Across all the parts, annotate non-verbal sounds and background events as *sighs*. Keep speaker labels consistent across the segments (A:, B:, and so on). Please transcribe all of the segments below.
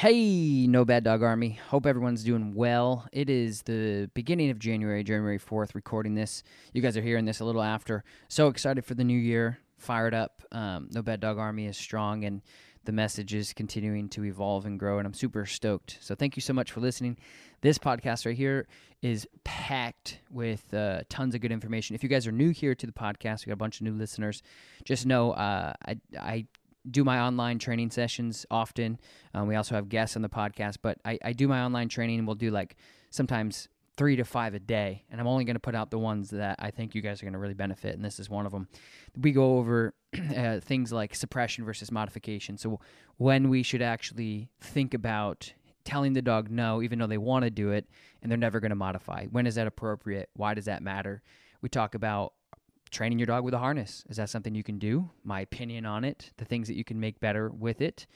A: Hey, No Bad Dog Army. Hope everyone's doing well. It is the beginning of January, January 4th, recording this. You guys are hearing this a little after. So excited for the new year. Fired up. Um, no Bad Dog Army is strong and the message is continuing to evolve and grow. And I'm super stoked. So thank you so much for listening. This podcast right here is packed with uh, tons of good information. If you guys are new here to the podcast, we got a bunch of new listeners. Just know uh, I, I do my online training sessions often. Um, we also have guests on the podcast, but I, I do my online training. We'll do like sometimes three to five a day, and I'm only going to put out the ones that I think you guys are going to really benefit, and this is one of them. We go over *clears throat* uh, things like suppression versus modification. So when we should actually think about telling the dog no, even though they want to do it, and they're never going to modify. When is that appropriate? Why does that matter? We talk about training your dog with a harness. Is that something you can do? My opinion on it, the things that you can make better with it,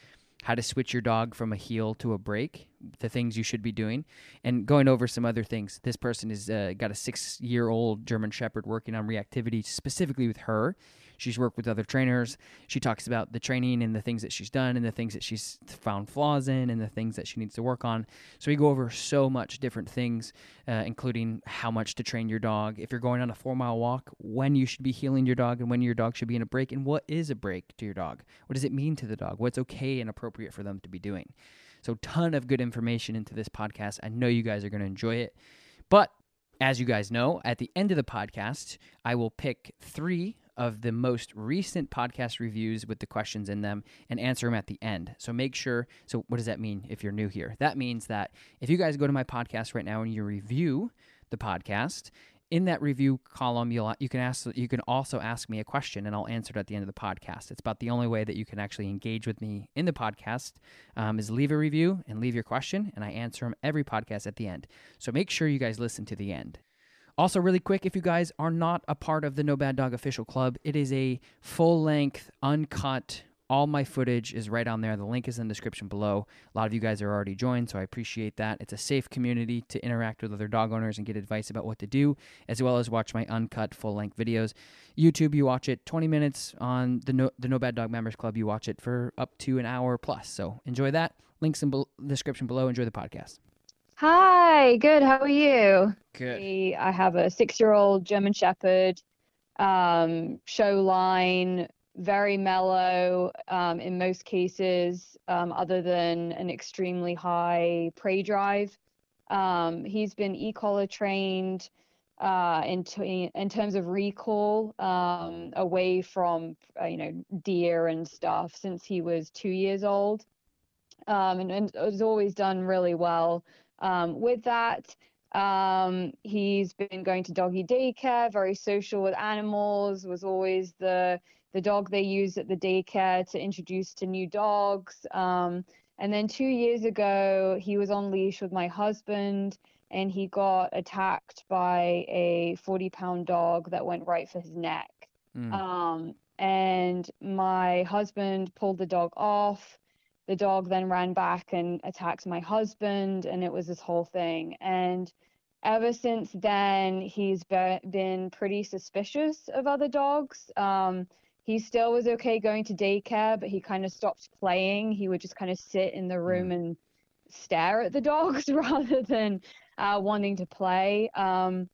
A: how to switch your dog from a heel to a break, the things you should be doing, and going over some other things. This person has uh, got a six year old German Shepherd working on reactivity specifically with her. She's worked with other trainers. She talks about the training and the things that she's done and the things that she's found flaws in and the things that she needs to work on. So we go over so much different things, uh, including how much to train your dog. If you're going on a four mile walk, when you should be heeling your dog and when your dog should be in a break, and what is a break to your dog? What does it mean to the dog? What's okay and appropriate for them to be doing? So, ton of good information into this podcast. I know you guys are going to enjoy it. But as you guys know, at the end of the podcast, I will pick three of the most recent podcast reviews with the questions in them and answer them at the end. So make sure. So, what does that mean if you're new here? That means that if you guys go to my podcast right now and you review the podcast, in that review column, you'll you can ask you can also ask me a question and I'll answer it at the end of the podcast. It's about the only way that you can actually engage with me in the podcast um, is leave a review and leave your question, and I answer them every podcast at the end. So make sure you guys listen to the end. Also, really quick, if you guys are not a part of the No Bad Dog official club, it is a full length, uncut, all my footage is right on there. The link is in the description below. A lot of you guys are already joined, so I appreciate that. It's a safe community to interact with other dog owners and get advice about what to do, as well as watch my uncut full length videos. YouTube, you watch it 20 minutes. On the no, the no Bad Dog Members Club, you watch it for up to an hour plus. So enjoy that. Links in the description below. Enjoy the podcast.
B: Hi, good. How are you?
A: Good.
B: I have a six-year-old German Shepherd, um, show line, very mellow um, in most cases, um, other than an extremely high prey drive. Um, he's been e-collar trained uh, in, t- in terms of recall um, away from uh, you know deer and stuff since he was two years old, um, and, and has always done really well. Um, with that, um, he's been going to doggy daycare, very social with animals, was always the the dog they use at the daycare to introduce to new dogs. Um, and then two years ago, he was on leash with my husband and he got attacked by a 40 pound dog that went right for his neck. Mm. Um, and my husband pulled the dog off the dog then ran back and attacked my husband and it was this whole thing. And ever since then he's been pretty suspicious of other dogs. Um, he still was okay going to daycare but he kind of stopped playing. He would just kind of sit in the room mm. and stare at the dogs *laughs* rather than uh, wanting to play. Um,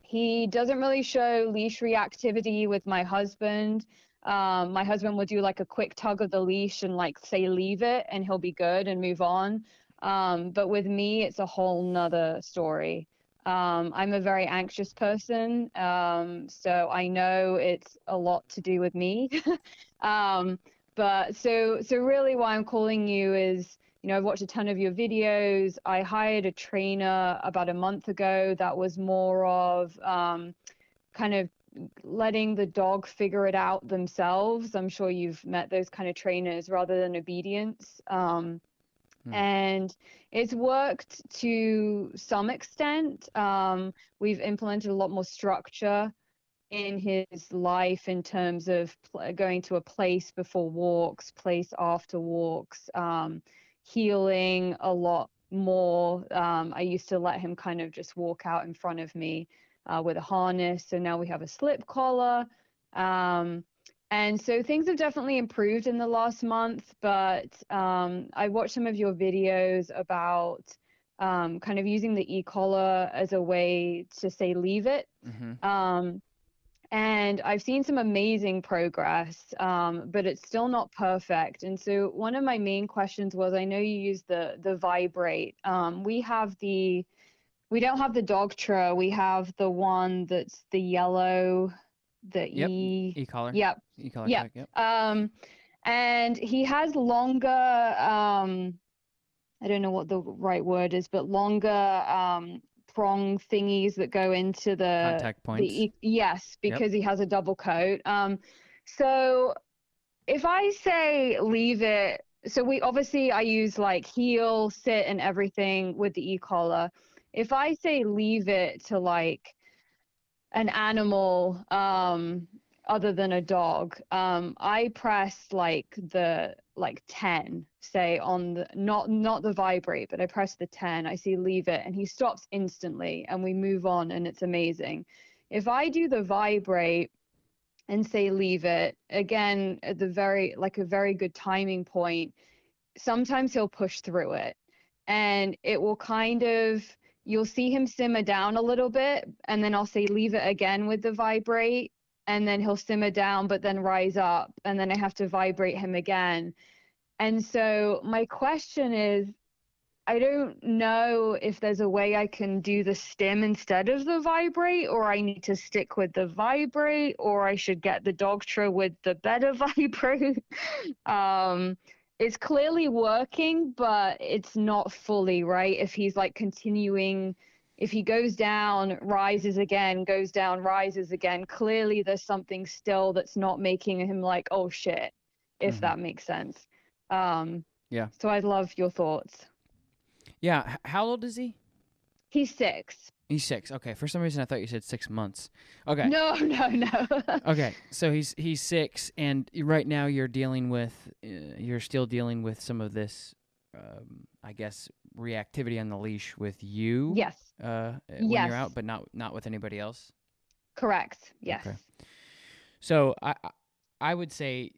B: he doesn't really show leash reactivity with my husband Um, my husband will do like a quick tug of the leash and like say leave it, and he'll be good and move on. Um, but with me, it's a whole nother story. Um, I'm a very anxious person, um, so I know it's a lot to do with me. *laughs* um, but so so really, why I'm calling you is, you know, I've watched a ton of your videos. I hired a trainer about a month ago that was more of um, kind of letting the dog figure it out themselves. I'm sure you've met those kind of trainers rather than obedience. Um, Hmm. And it's worked to some extent. Um, we've implemented a lot more structure in his life in terms of pl- going to a place before walks, place after walks, um, heeling a lot more. Um, I used to let him kind of just walk out in front of me uh, with a harness. So now we have a slip collar. Um, and so things have definitely improved in the last month, but um, I watched some of your videos about um, kind of using the e-collar as a way to say leave it. Mm-hmm. Um, and I've seen some amazing progress, um, but it's still not perfect. And so one of my main questions was, I know you use the the vibrate. Um, we have the, we don't have the Dogtra. We have the one that's the yellow the
A: yep.
B: e
A: e collar.
B: Yep.
A: E collar.
B: Yep. yep. Um, and he has longer. Um, I don't know what the right word is, but longer um prong thingies that go into the
A: contact points.
B: The, yes, because yep. he has a double coat. Um, so if I say leave it, so we obviously I use like heel, sit, and everything with the e collar. If I say leave it to like an animal um, other than a dog, um, I press like the like 10, say on the not not the vibrate, but I press the 10. I see leave it, and he stops instantly, and we move on, and it's amazing. If I do the vibrate and say leave it again at the very like a very good timing point, sometimes he'll push through it, and it will kind of you'll see him simmer down a little bit and then I'll say leave it again with the vibrate and then he'll simmer down but then rise up and then I have to vibrate him again. And so my question is I don't know if there's a way I can do the stim instead of the vibrate, or I need to stick with the vibrate, or I should get the Dogtra with the better *laughs* vibrate. um, it's clearly working, but it's not fully right. If he's like continuing, if he goes down, rises again, goes down, rises again, clearly there's something still that's not making him like, oh shit, if mm-hmm. that makes sense. Um,
A: yeah.
B: So I'd love your thoughts.
A: Yeah. How old is he?
B: He's six.
A: He's six. Okay. For some reason, I thought you said six months. Okay.
B: No, *laughs* no, no.
A: okay. So he's he's six, and right now you're dealing with uh, you're still dealing with some of this, um, I guess, reactivity on the leash with you.
B: Yes.
A: Uh, when yes. you're out, but not not with anybody else.
B: Correct. Yes. Okay.
A: So I I would say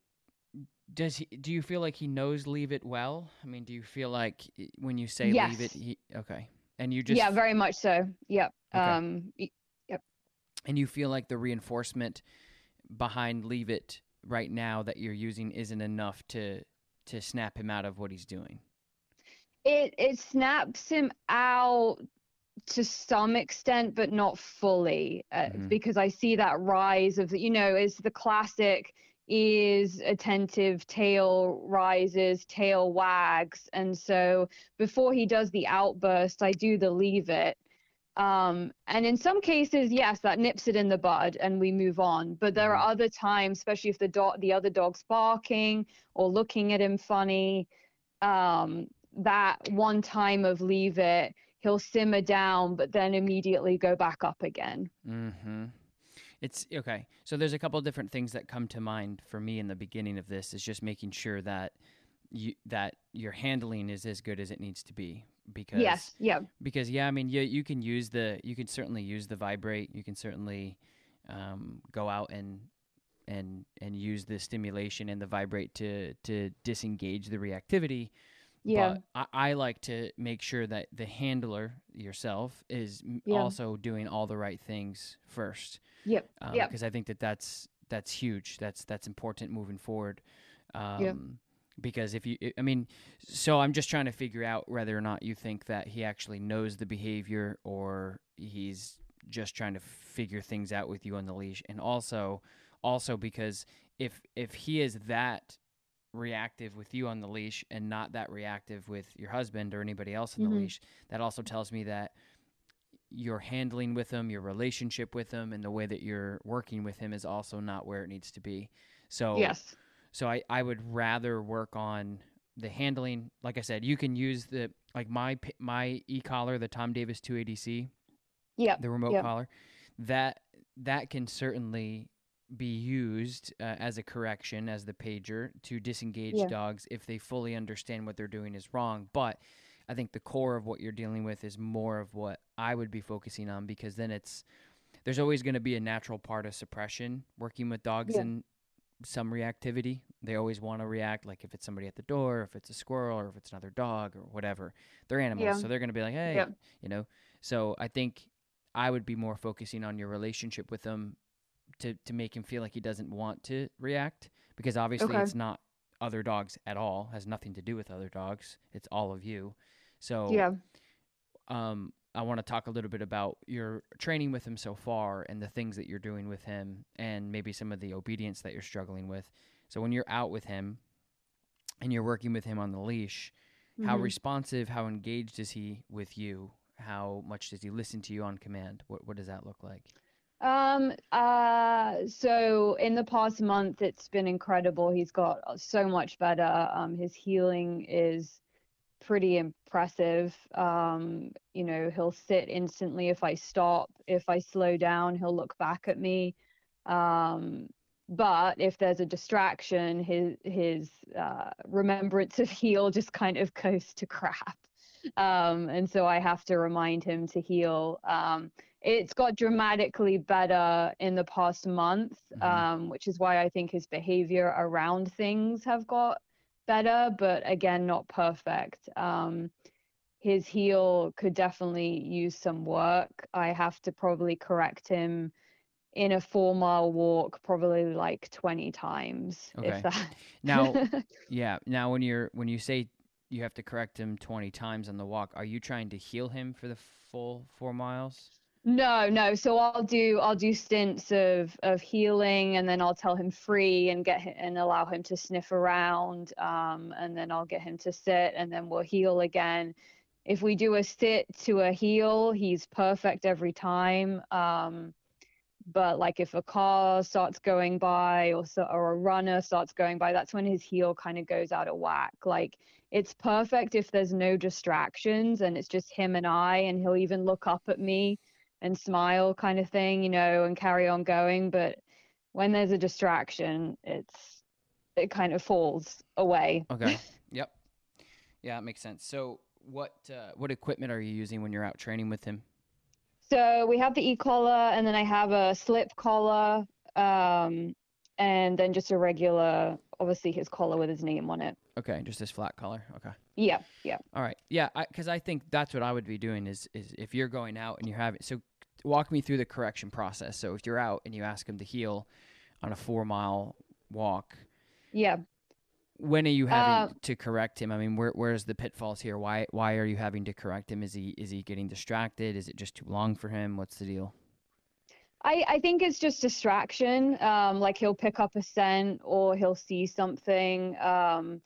A: does he do you feel like he knows leave it well i mean do you feel like when you say
B: yes.
A: leave it he okay and you just
B: yeah very much so yep okay. um yep
A: and you feel like the reinforcement behind leave it right now that you're using isn't enough to to snap him out of what he's doing
B: it it snaps him out to some extent but not fully uh, mm-hmm. because i see that rise of you know is the classic is attentive, tail rises, tail wags. And so before he does the outburst, I do the leave it. Um, and in some cases, yes, that nips it in the bud and we move on. But there are mm-hmm. other times, especially if the dog, the other dog's barking or looking at him funny, um, that one time of leave it, he'll simmer down, but then immediately go back up again.
A: Mm-hmm. It's okay. So there's a couple of different things that come to mind for me in the beginning of this is just making sure that you that your handling is as good as it needs to be because
B: yes yeah.
A: because yeah i mean you, you can use the you can certainly use the vibrate. You can certainly um, go out and and and use the stimulation and the vibrate to to disengage the reactivity
B: yeah.
A: But I, I, like to make sure that the handler yourself is yeah. also doing all the right things first.
B: Yep.
A: Um,
B: yep.
A: Because I think that that's that's huge. That's that's important moving forward. Um, Because if you, I mean, so I'm just trying to figure out whether or not you think that he actually knows the behavior or he's just trying to figure things out with you on the leash, and also, also because if if he is that reactive with you on the leash and not that reactive with your husband or anybody else on
B: Mhm.
A: the leash, that also tells me that your handling with him, your relationship with him, and the way that you're working with him is also not where it needs to be. So
B: Yes.
A: so I, I would rather work on the handling. Like I said, you can use the like my my e collar, the Tom Davis 280C,
B: Yeah.
A: the remote
B: yep.
A: collar. That that can certainly be used uh, as a correction as the pager to disengage
B: Yeah.
A: dogs if they fully understand what they're doing is wrong. But I think the core of what you're dealing with is more of what I would be focusing on because then it's there's always going to be a natural part of suppression working with dogs
B: Yeah.
A: and some reactivity. They always want to react, like if it's somebody at the door, if it's a squirrel, or if it's another dog, or whatever. They're animals,
B: Yeah.
A: so they're going to be like, hey, you know. So I think I would be more focusing on your relationship with them to to make him feel like he doesn't want to react because obviously
B: Okay.
A: it's not other dogs at all. Has nothing to do with other dogs. It's all of you. So
B: Yeah.
A: um, I want to talk a little bit about your training with him so far and the things that you're doing with him and maybe some of the obedience that you're struggling with. So when you're out with him and you're working with him on the leash, how
B: Mhm.
A: responsive, how engaged is he with you? How much does he listen to you on command? What what does that look like?
B: Um, uh, so in the past month, it's been incredible. He's got so much better. Um, his heeling is pretty impressive. Um, you know, he'll sit instantly if I stop. If I slow down, he'll look back at me. Um, but if there's a distraction, his his uh, remembrance of heel just kind of *laughs* goes to crap. Um, and so I have to remind him to heel. Um, it's got dramatically better in the past month,
A: Mhm.
B: um, which is why I think his behavior around things have got better, but again, not perfect. Um, his heel could definitely use some work. I have to probably correct him in a four mile walk, probably like 20 times,
A: Okay.
B: if that.
A: Now, *laughs* yeah. Now, when you're when you say you have to correct him 20 times on the walk, are you trying to heel him for the full four miles?
B: No, no. So I'll do I'll do stints of of heeling, and then I'll tell him free and get him, and allow him to sniff around, um, and then I'll get him to sit, and then we'll heel again. If we do a sit to a heel, he's perfect every time. Um, but like if a car starts going by or so, or a runner starts going by, that's when his heel kind of goes out of whack. Like it's perfect if there's no distractions and it's just him and I, and he'll even look up at me and smile kind of thing, you know, and carry on going. But when there's a distraction, it's it kind of falls away.
A: Okay. *laughs* yep. Yeah, it makes sense. So, what uh, what equipment are you using when you're out training with him?
B: So we have the e-collar, and then I have a slip collar, um, and then just a regular, obviously his collar with his name on it.
A: Okay, just this flat collar. Okay.
B: Yeah, yeah.
A: All right. Yeah, because I, think that's what I would be doing is is if you're going out and you're having so walk me through the correction process. So if you're out and you ask him to heal on a four mile walk,
B: Yeah.
A: when are you having
B: Uh,
A: to correct him? I mean, where where's the pitfalls here? Why why are you having to correct him? Is he is he getting distracted? Is it just too long for him? What's the deal?
B: I, I think it's just distraction. Um, like he'll pick up a scent or he'll see something. Um,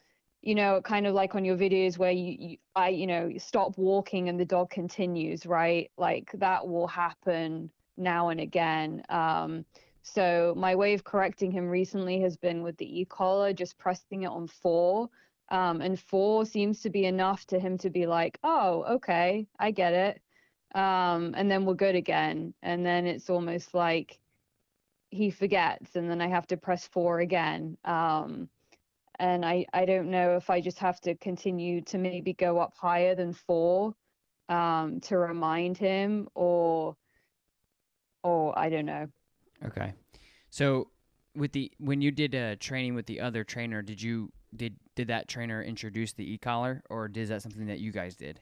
B: you know, kind of like on your videos where you, you I, you know, stop walking and the dog continues, right? Like that will happen now and again. Um, so my way of correcting him recently has been with the e-collar, just pressing it on four. Um, and four seems to be enough to him to be like, oh, okay, I get it um, and then we're good again. And then it's almost like he forgets, and then I have to press four again. Um, and I, I don't know if I just have to continue to maybe go up higher than four um, to remind him, or or I don't know.
A: Okay. So with the when you did uh, training with the other trainer, did you did did that trainer introduce the e collar, or is that something that you guys did?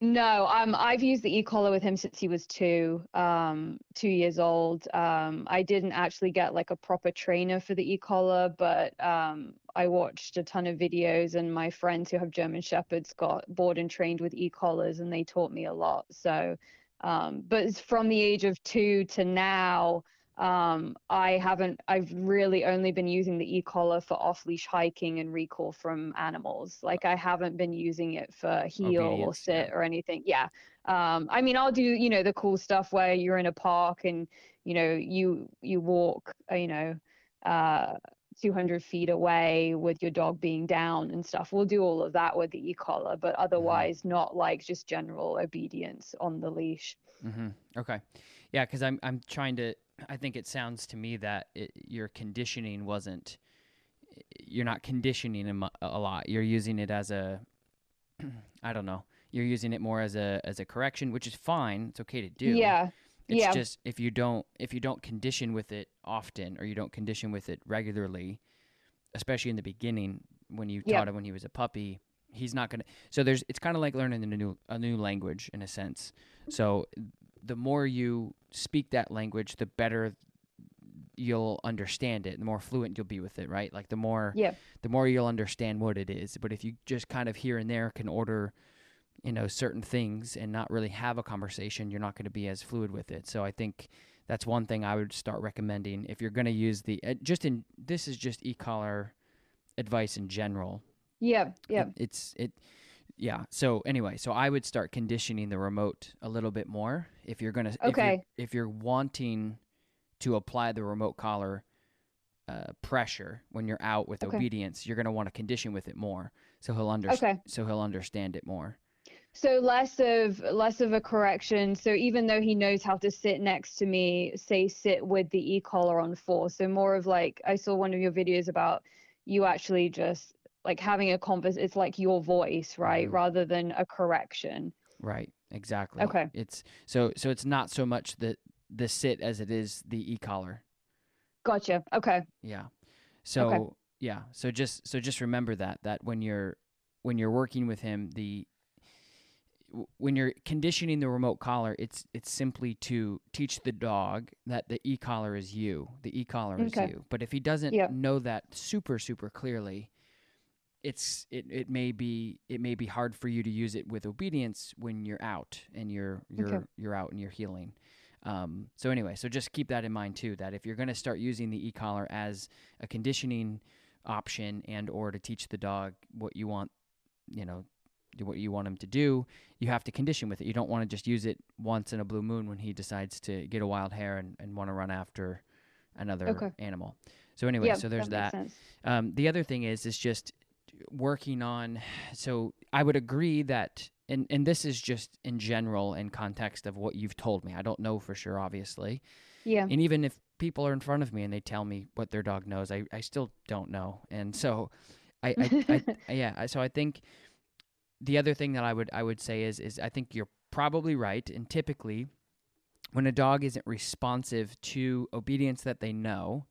B: No, um, I've used the e-collar with him since he was two, um, two years old. Um, I didn't actually get like a proper trainer for the e-collar, but um, I watched a ton of videos, and my friends who have German Shepherds got board and trained with e-collars, and they taught me a lot. So, um, but from the age of two to now, um, I haven't, I've really only been using the e-collar for off-leash hiking and recall from animals. Like I haven't been using it for heel or sit
A: yeah.
B: or anything. Yeah. Um, I mean, I'll do, you know, the cool stuff where you're in a park and, you know, you, you walk, uh, you know, uh, 200 feet away with your dog being down and stuff. We'll do all of that with the e-collar, but otherwise not like just general obedience on the leash.
A: Mm-hmm. Okay. Yeah, because I'm I'm trying to. I think it sounds to me that it, your conditioning wasn't. You're not conditioning him a, a lot. You're using it as a. *clears throat* I don't know. You're using it more as a as a correction, which is fine. It's okay to do.
B: Yeah.
A: It's
B: yeah.
A: just if you don't if you don't condition with it often or you don't condition with it regularly, especially in the beginning when you
B: Yep.
A: taught him when he was a puppy, he's not gonna. So there's it's kind of like learning a new a new language in a sense. So the more you speak that language, the better you'll understand it. The more fluent you'll be with it, right? Like the more
B: Yeah.
A: the more you'll understand what it is. But if you just kind of here and there can order, you know, certain things and not really have a conversation, you're not going to be as fluid with it. So I think that's one thing I would start recommending if you're going to use the uh, just in this is just e-collar advice in general.
B: Yeah. Yeah.
A: It- it's it yeah. So anyway, so I would start conditioning the remote a little bit more if you're going to if you're,
B: Okay.
A: if you're wanting to apply the remote collar uh, pressure when you're out with
B: Okay.
A: obedience, you're going to want to condition with it more, so he'll under
B: Okay.
A: so he'll understand it more.
B: So less of less of a correction. So even though he knows how to sit next to me, say sit with the e-collar on four. So more of like I saw one of your videos about you actually just like having a converse. It's like your voice, right,
A: Mhm.
B: rather than a correction.
A: Right. Exactly.
B: Okay.
A: It's so so it's not so much the the sit as it is the e collar.
B: Gotcha. Okay.
A: Yeah. So yeah. So just so just remember that that when you're when you're working with him, the when you're conditioning the remote collar, it's it's simply to teach the dog that the e collar is you. The e collar
B: Okay.
A: is you. But if he doesn't
B: Yep.
A: know that super super clearly, it's it, it may be it may be hard for you to use it with obedience when you're out and you're you're you're out and you're healing. Um, so anyway, so just keep that in mind too. That if you're going to start using the e-collar as a conditioning option and or to teach the dog what you want, you know, what you want him to do, you have to condition with it. You don't want to just use it once in a blue moon when he decides to get a wild hair and, and want to run after another
B: Okay.
A: animal. So anyway,
B: yeah,
A: so there's
B: that.
A: that. Um, the other thing is is just working on. So I would agree that, and and this is just in general in context of what you've told me. I don't know for sure, obviously,
B: Yeah.
A: and even if people are in front of me and they tell me what their dog knows, I I still don't know, and so I I, I *laughs* yeah. So I think the other thing that I would I would say is is I think you're probably right, and typically when a dog isn't responsive to obedience that they know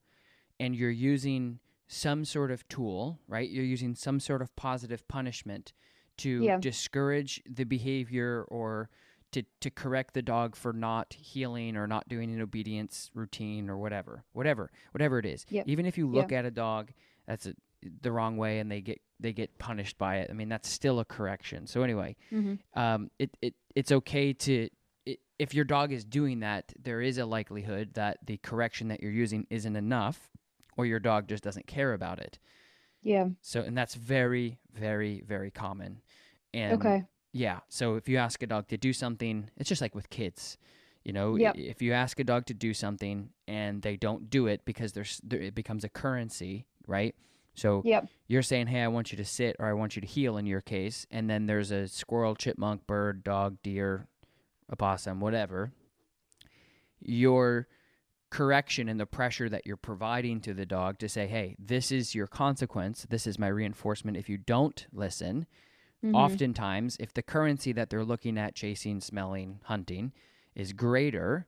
A: and you're using some sort of tool, right? You're using some sort of positive punishment to
B: Yeah.
A: discourage the behavior or to, to correct the dog for not healing or not doing an obedience routine or whatever, whatever, whatever it is.
B: Yep.
A: Even if you look at a dog that's a, the wrong way and they get they get punished by it, I mean that's still a correction. So anyway,
B: Mhm.
A: um, it, it it's okay to i if your dog is doing that, there is a likelihood that the correction that you're using isn't enough, or your dog just doesn't care about it.
B: Yeah.
A: So, and that's very, very, very common. And
B: Okay.
A: yeah, so if you ask a dog to do something, it's just like with kids. You know,
B: Yep.
A: if you ask a dog to do something and they don't do it because there's there, it becomes a currency, right? So
B: Yep.
A: you're saying, "Hey, I want you to sit or I want you to heal" in your case, and then there's a squirrel, chipmunk, bird, dog, deer, opossum, whatever. Your correction and the pressure that you're providing to the dog to say, "Hey, this is your consequence. This is my reinforcement if you don't listen."
B: Mhm.
A: Oftentimes, if the currency that they're looking at chasing, smelling, hunting is greater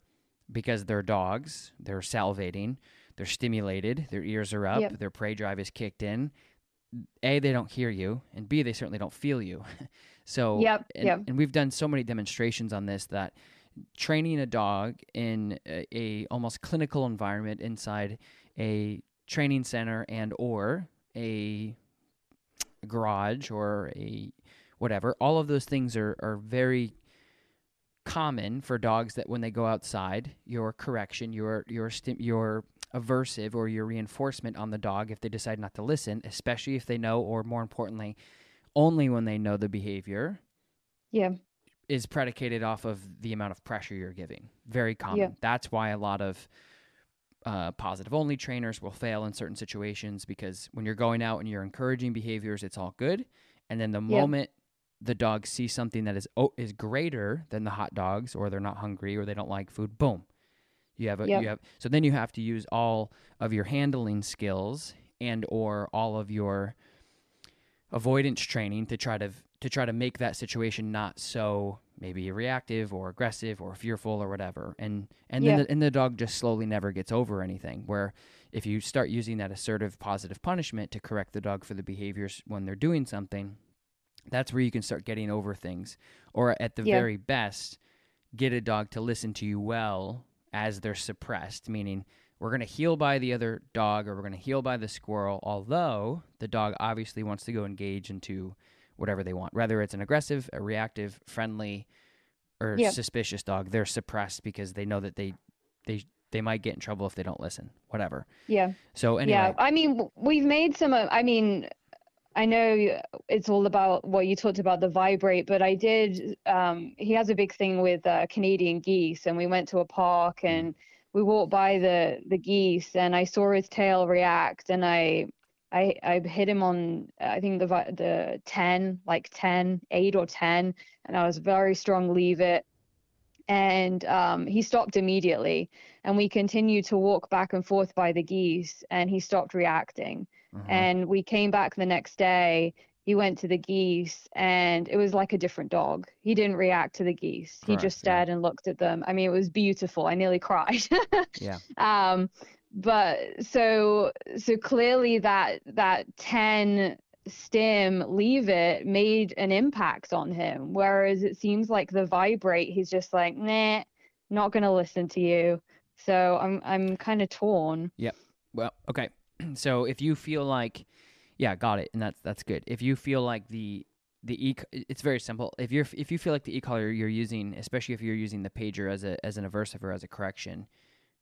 A: because they're dogs, they're salivating, they're stimulated, their ears are up,
B: Yep.
A: their prey drive is kicked in. A, they don't hear you, and B, they certainly don't feel you. *laughs* So
B: Yep,
A: and,
B: yep.
A: and we've done so many demonstrations on this that training a dog in a, a almost clinical environment inside a training center and or a garage or a whatever all of those things are, are very common for dogs that when they go outside your correction your your your aversive or your reinforcement on the dog if they decide not to listen especially if they know or more importantly only when they know the behavior
B: Yeah.
A: Is predicated off of the amount of pressure you're giving. Very common.
B: Yeah.
A: That's why a lot of uh, positive only trainers will fail in certain situations because when you're going out and you're encouraging behaviors, it's all good. And then the
B: Yeah.
A: moment the dog sees something that is oh, is greater than the hot dogs, or they're not hungry, or they don't like food, boom, you have a
B: Yep.
A: you have. So then you have to use all of your handling skills and or all of your avoidance training to try to to try to make that situation not so maybe reactive or aggressive or fearful or whatever and and
B: Yeah.
A: then the, and the dog just slowly never gets over anything where if you start using that assertive positive punishment to correct the dog for the behaviors when they're doing something that's where you can start getting over things or at the
B: Yeah.
A: very best get a dog to listen to you well as they're suppressed meaning we're going to heal by the other dog or we're going to heal by the squirrel although the dog obviously wants to go engage into whatever they want whether it's an aggressive a reactive friendly or
B: Yeah.
A: suspicious dog they're suppressed because they know that they they they might get in trouble if they don't listen whatever
B: Yeah.
A: so anyway
B: Yeah, I mean, we've made some. I mean, I know it's all about what you talked about the vibrate, but I did. Um, he has a big thing with uh, Canadian geese, and we went to a park
A: Mm.
B: and we walked by the the geese, and I saw his tail react, and I. I, I hit him on I think the the 10 like 10 8 or 10 and I was very strong leave it. And um, he stopped immediately and we continued to walk back and forth by the geese and he stopped reacting.
A: Mhm.
B: and we came back the next day he went to the geese and it was like a different dog. He didn't react to the geese. He
A: Correct,
B: just
A: yeah.
B: stared and looked at them. I mean it was beautiful. I nearly *laughs* cried.
A: Yeah.
B: Um but so so clearly that that 10 stim leave it made an impact on him whereas it seems like the vibrate he's just like nah not gonna listen to you so i'm i'm kind of torn Yep.
A: Well, okay. *clears throat* So if you feel like, yeah, got it, and that's that's good. If you feel like the the e, it's very simple. If you're if you feel like the e collar you're using, especially if you're using the pager as a as an aversive or as a correction,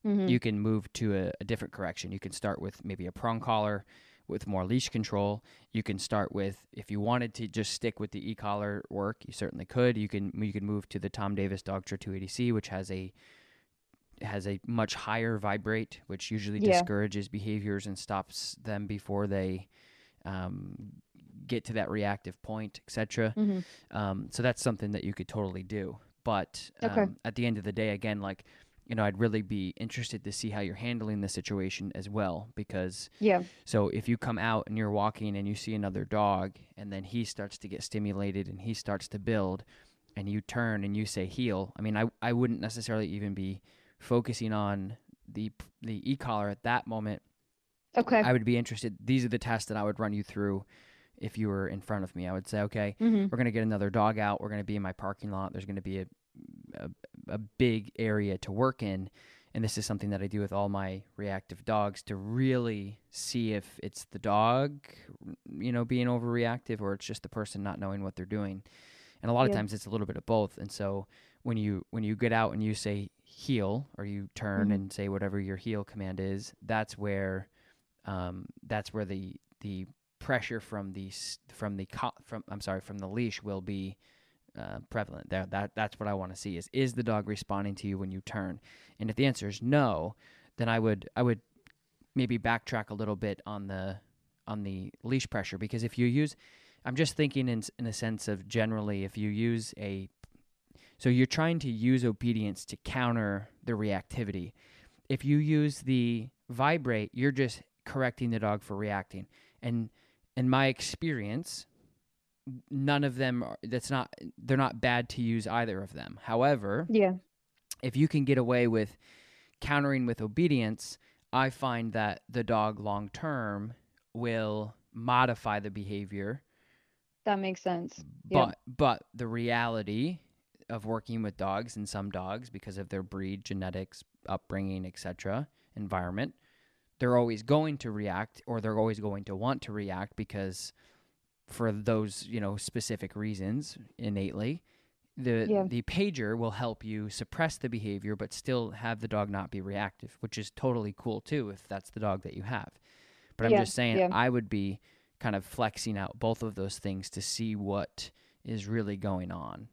B: Mhm.
A: you can move to a, a different correction. You can start with maybe a prong collar with more leash control. You can start with if you wanted to just stick with the e collar work, you certainly could. You can you can move to the Tom Davis Dogtra 280C, which has a has a much higher vibrate, which usually
B: Yeah.
A: discourages behaviors and stops them before they um, get to that reactive point, etc.
B: Mhm.
A: Um, so that's something that you could totally do. But
B: Okay.
A: um, at the end of the day, again, like you know, I'd really be interested to see how you're handling the situation as well, because
B: yeah
A: so if you come out and you're walking and you see another dog and then he starts to get stimulated and he starts to build and you turn and you say heel, I mean I I wouldn't necessarily even be focusing on the the e-collar at that moment.
B: okay
A: I would be interested these are the tests that I would run you through if you were in front of me. I would say, okay,
B: hmm
A: we're going to get another dog out. We're going to be in my parking lot. There's going to be a, a a big area to work in, and this is something that I do with all my reactive dogs to really see if it's the dog, you know, being overreactive or it's just the person not knowing what they're doing. And a lot of times it's a little bit of both. And so when you when you get out and you say heel or you turn
B: Mhm.
A: and say whatever your heel command is, that's where um, that's where the the pressure from the from the co- from I'm sorry from the leash will be uh, prevalent. There, that that's what I want to see is is the dog responding to you when you turn? And if the answer is no, then I would I would maybe backtrack a little bit on the on the leash pressure because if you use I'm just thinking in in a sense of generally if you use a so you're trying to use obedience to counter the reactivity. If you use the vibrate, you're just correcting the dog for reacting. And in my experience, none of them are, that's not they're not bad to use either of them. However,
B: yeah
A: if you can get away with countering with obedience, I find that the dog long term will modify the behavior
B: that makes sense.
A: But
B: Yeah.
A: but the reality of working with dogs and some dogs because of their breed, genetics, upbringing, etc., environment, they're always going to react or they're always going to want to react because for those, you know, specific reasons innately, the
B: Yeah.
A: the pager will help you suppress the behavior but still have the dog not be reactive, which is totally cool too if that's the dog that you have. But I'm
B: Yeah,
A: just saying
B: yeah.
A: I would be kind of flexing out both of those things to see what is really going on.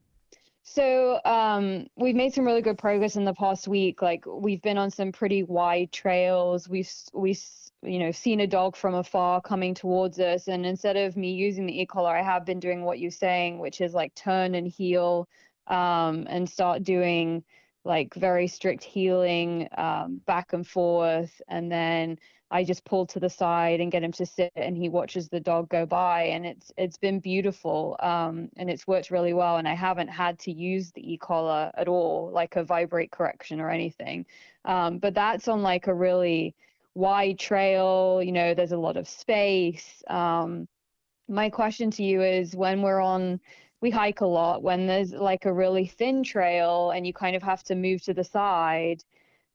B: So um, we've made some really good progress in the past week. Like we've been on some pretty wide trails. We've we you know seen a dog from afar coming towards us, and instead of me using the e-collar, I have been doing what you're saying, which is like turn and heel, um, and start doing like very strict heeling um, back and forth, and then I just pull to the side and get him to sit, and he watches the dog go by, and it's it's been beautiful, um, and it's worked really well, and I haven't had to use the e-collar at all, like a vibrate correction or anything, um, but that's on like a really wide trail, you know, there's a lot of space. Um, my question to you is when we're on we hike a lot when there's like a really thin trail and you kind of have to move to the side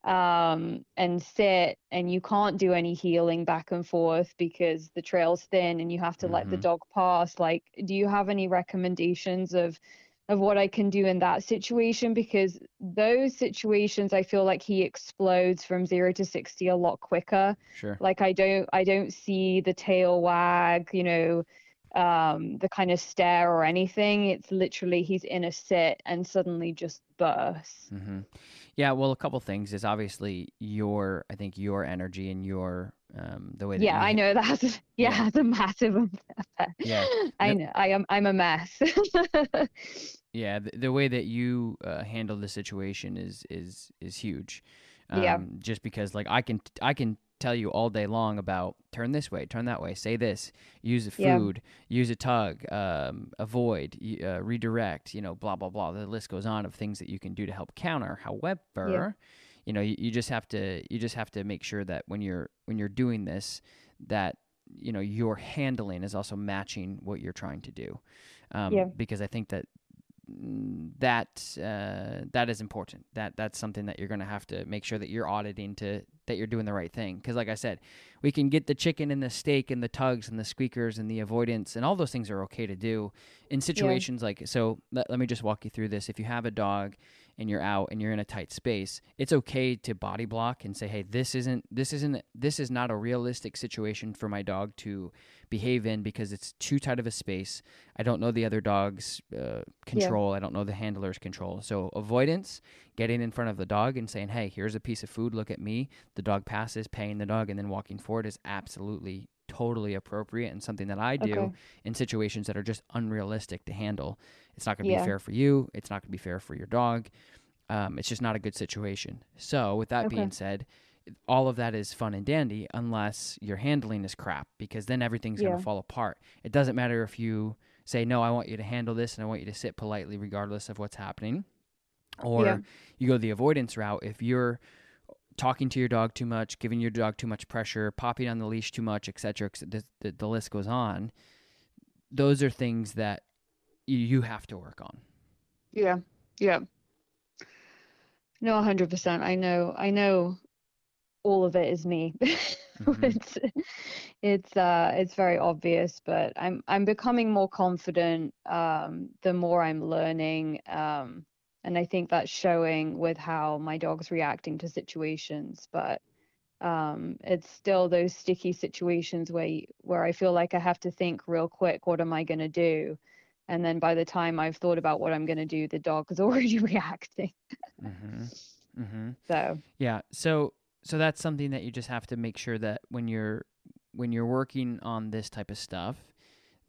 B: um, and sit and you can't do any healing back and forth because the trail's thin and you have to let the
A: Mhm.
B: dog pass like do you have any recommendations of of what I can do in that situation because those situations I feel like he explodes from 0 to 60 a lot quicker
A: Sure.
B: like I don't I don't see the tail wag, you know, um, the kind of stare or anything. It's literally he's in a sit and suddenly just bursts.
A: hmm Yeah, well, a couple things is obviously your, I think your energy and your, um, the way that
B: Yeah,
A: you
B: I know *laughs* that's
A: Yeah.
B: yeah, it's a massive effect. *laughs*
A: Yeah.
B: I know I am I'm a mess. *laughs*
A: Yeah, the, the way that you uh, handle the situation is is is huge. Um,
B: Yeah.
A: Just because, like, I can I can tell you all day long about turn this way, turn that way, say this, use a
B: Yeah.
A: food, use a tug, um, avoid, uh, redirect, you know, blah blah blah. The list goes on of things that you can do to help counter. However, you know, you, you just have to you just have to make sure that when you're when you're doing this, that you know your handling is also matching what you're trying to do. Um,
B: Yeah.
A: Because I think that that uh, that is important. That that's something that you're going to have to make sure that you're auditing to that you're doing the right thing. Because like I said, we can get the chicken and the steak and the tugs and the squeakers and the avoidance and all those things are okay to do in situations like so. Let, let me just walk you through this. If you have a dog and you're out and you're in a tight space, it's okay to body block and say, "Hey, this isn't this isn't this is not a realistic situation for my dog to behave in because it's too tight of a space. I don't know the other dog's uh, control. I don't know the handler's control. So avoidance, getting in front of the dog and saying, "Hey, here's a piece of food. Look at me." The dog passes, paying the dog, and then walking forward is absolutely totally appropriate and something that I do
B: Okay.
A: in situations that are just unrealistic to handle. It's not going to
B: Yeah.
A: be fair for you. It's not going to be fair for your dog. Um, it's just not a good situation. So, with that
B: Okay.
A: being said, all of that is fun and dandy unless your handling is crap because then everything's going to fall apart. It doesn't matter if you say, No, I want you to handle this and I want you to sit politely regardless of what's happening. Or
B: Yeah.
A: you go the avoidance route. If you're talking to your dog too much, giving your dog too much pressure, popping on the leash too much, etc., the, the, the list goes on. Those are things that you, you have to work on.
B: Yeah. Yeah. No, 100%. I know. I know all of it is me. *laughs*
A: Mhm.
B: It's it's uh it's very obvious, but I'm I'm becoming more confident um the more I'm learning um and I think that's showing with how my dog's reacting to situations, but um it's still those sticky situations where where I feel like I have to think real quick, what am I going to do? And then by the time I've thought about what I'm going to do, the dog is *laughs* already reacting.
A: Mm-hmm. Mm-hmm.
B: So,
A: Yeah. So so that's something that you just have to make sure that when you're when you're working on this type of stuff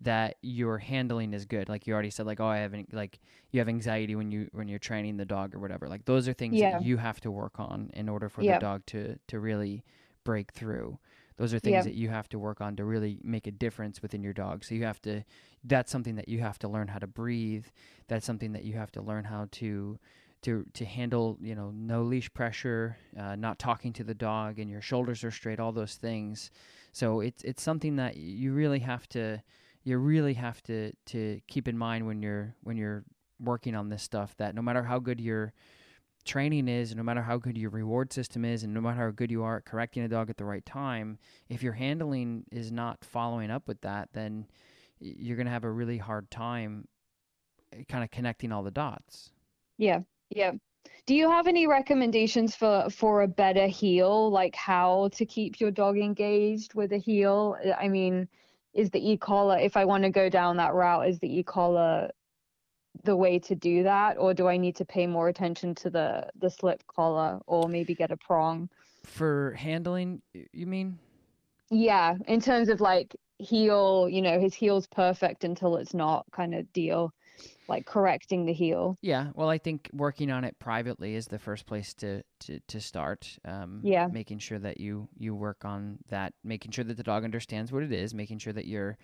A: that your handling is good. Like you already said, like, oh I have an, like you have anxiety when you when you're training the dog or whatever. Like those are things
B: Yeah.
A: that you have to work on in order for
B: Yep.
A: the dog to to really break through. Those are things
B: Yeah.
A: that you have to work on to really make a difference within your dog. So you have to that's something that you have to learn how to breathe. That's something that you have to learn how to to to handle you know no leash pressure, uh, not talking to the dog, and your shoulders are straight. All those things. So it's it's something that you really have to you really have to to keep in mind when you're when you're working on this stuff that no matter how good your training is, no matter how good your reward system is, and no matter how good you are at correcting a dog at the right time, if your handling is not following up with that, then you're going to have a really hard time eh, kind of connecting all the dots.
B: Yeah, yeah. Do you have any recommendations for for a better heel, like how to keep your dog engaged with a heel? I mean, is the e-collar if I want to go down that route, is the e-collar the way to do that or do I need to pay more attention to the the slip collar or maybe get a prong?
A: For handling, you mean?
B: Yeah, in terms of like heel, you know, his heel's perfect until it's not kind of deal like correcting the heel.
A: Yeah, well, I think working on it privately is the first place to to to start. Um,
B: yeah,
A: making sure that you you work on that, making sure that the dog understands what it is, making sure that you're